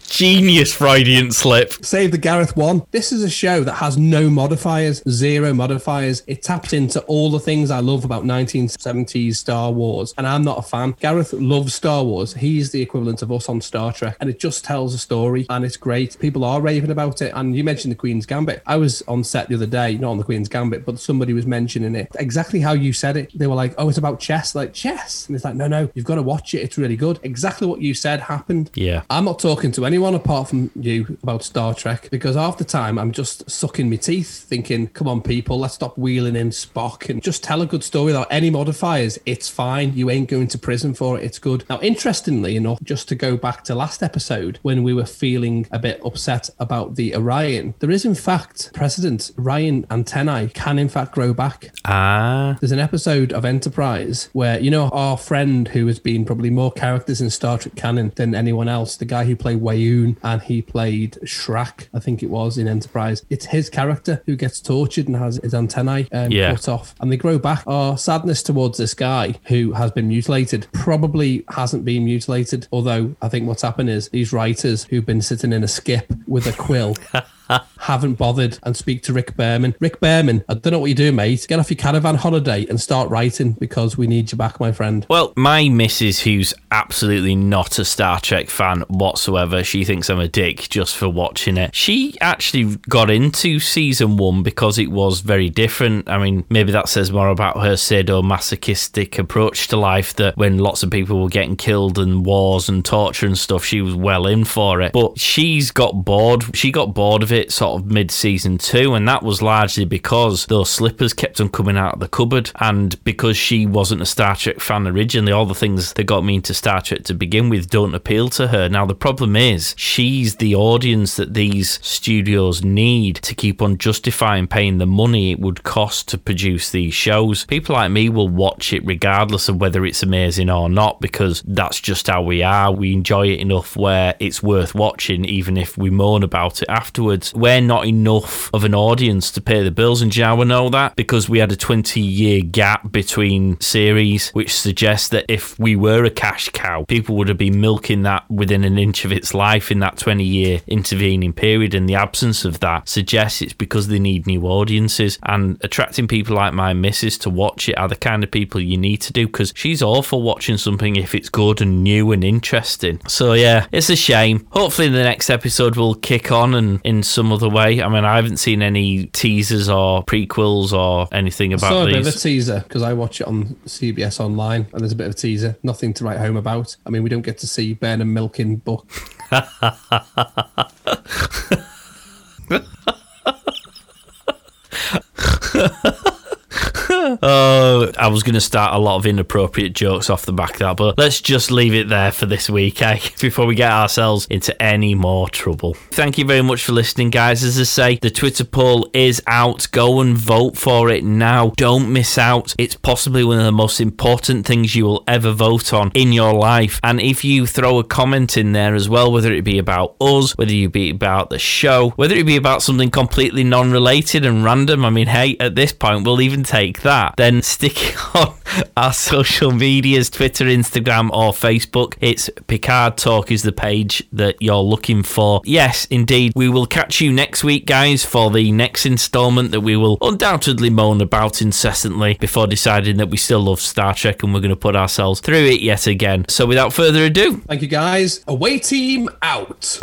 Genius Freudian slip. Save the Gareth one. This is a show that has no modifiers, zero modifiers. It taps into all the things I love about 1970s Star Wars, and I'm not a fan. Gareth loves Star Wars. He's the equivalent of us on Star Trek, and it just tells a story, and it's great. People are raving about it, and you mentioned the Queen's Gambit. I was on set the other day, not on the Queen's Gambit, but somebody was mentioning it exactly how you said it. They were like, "Oh, it's about chess." Like chess, and it's like, "No, no, you've got to watch it. It's really good." Exactly what you said happened. Yeah. I'm not talking to anyone apart from you about Star Trek because half the time I'm just sucking my teeth, thinking, "Come on, people, let's stop wheeling in Spock and just tell a good story without any modifiers. It's fine. You ain't going to prison for it. It's good." Now, interestingly enough, just to go back to last episode when we were feeling a bit upset about the Orion, there is in fact precedent. Orion antennae can in fact grow back. Ah. There's an episode of Enterprise where you know our friend who has been probably more characters in Star Trek canon than anyone else, the guy who played Weyoun and he played Shran, I think it was in Enterprise. It's his character who gets tortured and has his antennae um, Yeah. cut off, and they grow back. Our sadness towards this guy who has been mutilated probably hasn't been mutilated. Although I think what's happened is these writers who've been sitting in a skip with a quill [LAUGHS] haven't bothered and speak to Rick Berman. Rick Berman, I don't know what you do, mate. Get off your caravan holiday and start writing because we need you back, my friend. Well, my missus, who's absolutely not a Star Trek fan whatsoever, she thinks I'm a dick just for watching it. She actually got into season one because it was very different. I mean, maybe that says more about her sadomasochistic approach to life that when lots of people were getting killed and wars and torture and stuff, she was well in for it. But she's got bored. She got bored of it sort of mid season two, and that was largely because those slippers kept on coming out of the cupboard, and because she wasn't a Star Trek fan originally, all the things that got me into Star Trek to begin with don't appeal to her. Now, the problem is she's the audience that these studios need to keep on justifying paying the money it would cost to produce these shows. People like me will watch it regardless of whether it's amazing or not because that's just how we are. We enjoy it enough where it's worth watching, even if we moan about it afterwards. We're not enough of an audience to pay the bills, and Jawa know that because we had a 20 year gap between series, which suggests that if we were a cash cow, people would have been milking that within an inch of its life in that 20 year intervening period. And the absence of that suggests it's because they need new audiences. And attracting people like my missus to watch it are the kind of people you need to do because she's all for watching something if it's good and new and interesting. So, yeah, it's a shame. Hopefully, the next episode will kick on and in some other way. I mean, I haven't seen any teasers or prequels or anything I about saw a bit of a teaser because I watch it on CBS Online, and there's a bit of a teaser. Nothing to write home about. I mean, we don't get to see Burnham milking Book. [LAUGHS] [LAUGHS] Oh I was going to start a lot of inappropriate jokes off the back of that, but let's just leave it there for this week, eh? [LAUGHS] Before we get ourselves into any more trouble. Thank you very much for listening, guys. As I say, the Twitter poll is out. Go and vote for it now. Don't miss out. It's possibly one of the most important things you will ever vote on in your life. And if you throw a comment in there as well, whether it be about us, whether it be about the show, whether it be about something completely non related and random, I mean, hey, at this point, we'll even take that. Then stick it [LAUGHS] on our social medias Twitter, Instagram, or Facebook. It's Picard Talk is the page that you're looking for. Yes, indeed. We will catch you next week, guys, for the next installment that we will undoubtedly moan about incessantly before deciding that we still love Star Trek and we're going to put ourselves through it yet again. So without further ado, Thank you, guys. Away team out.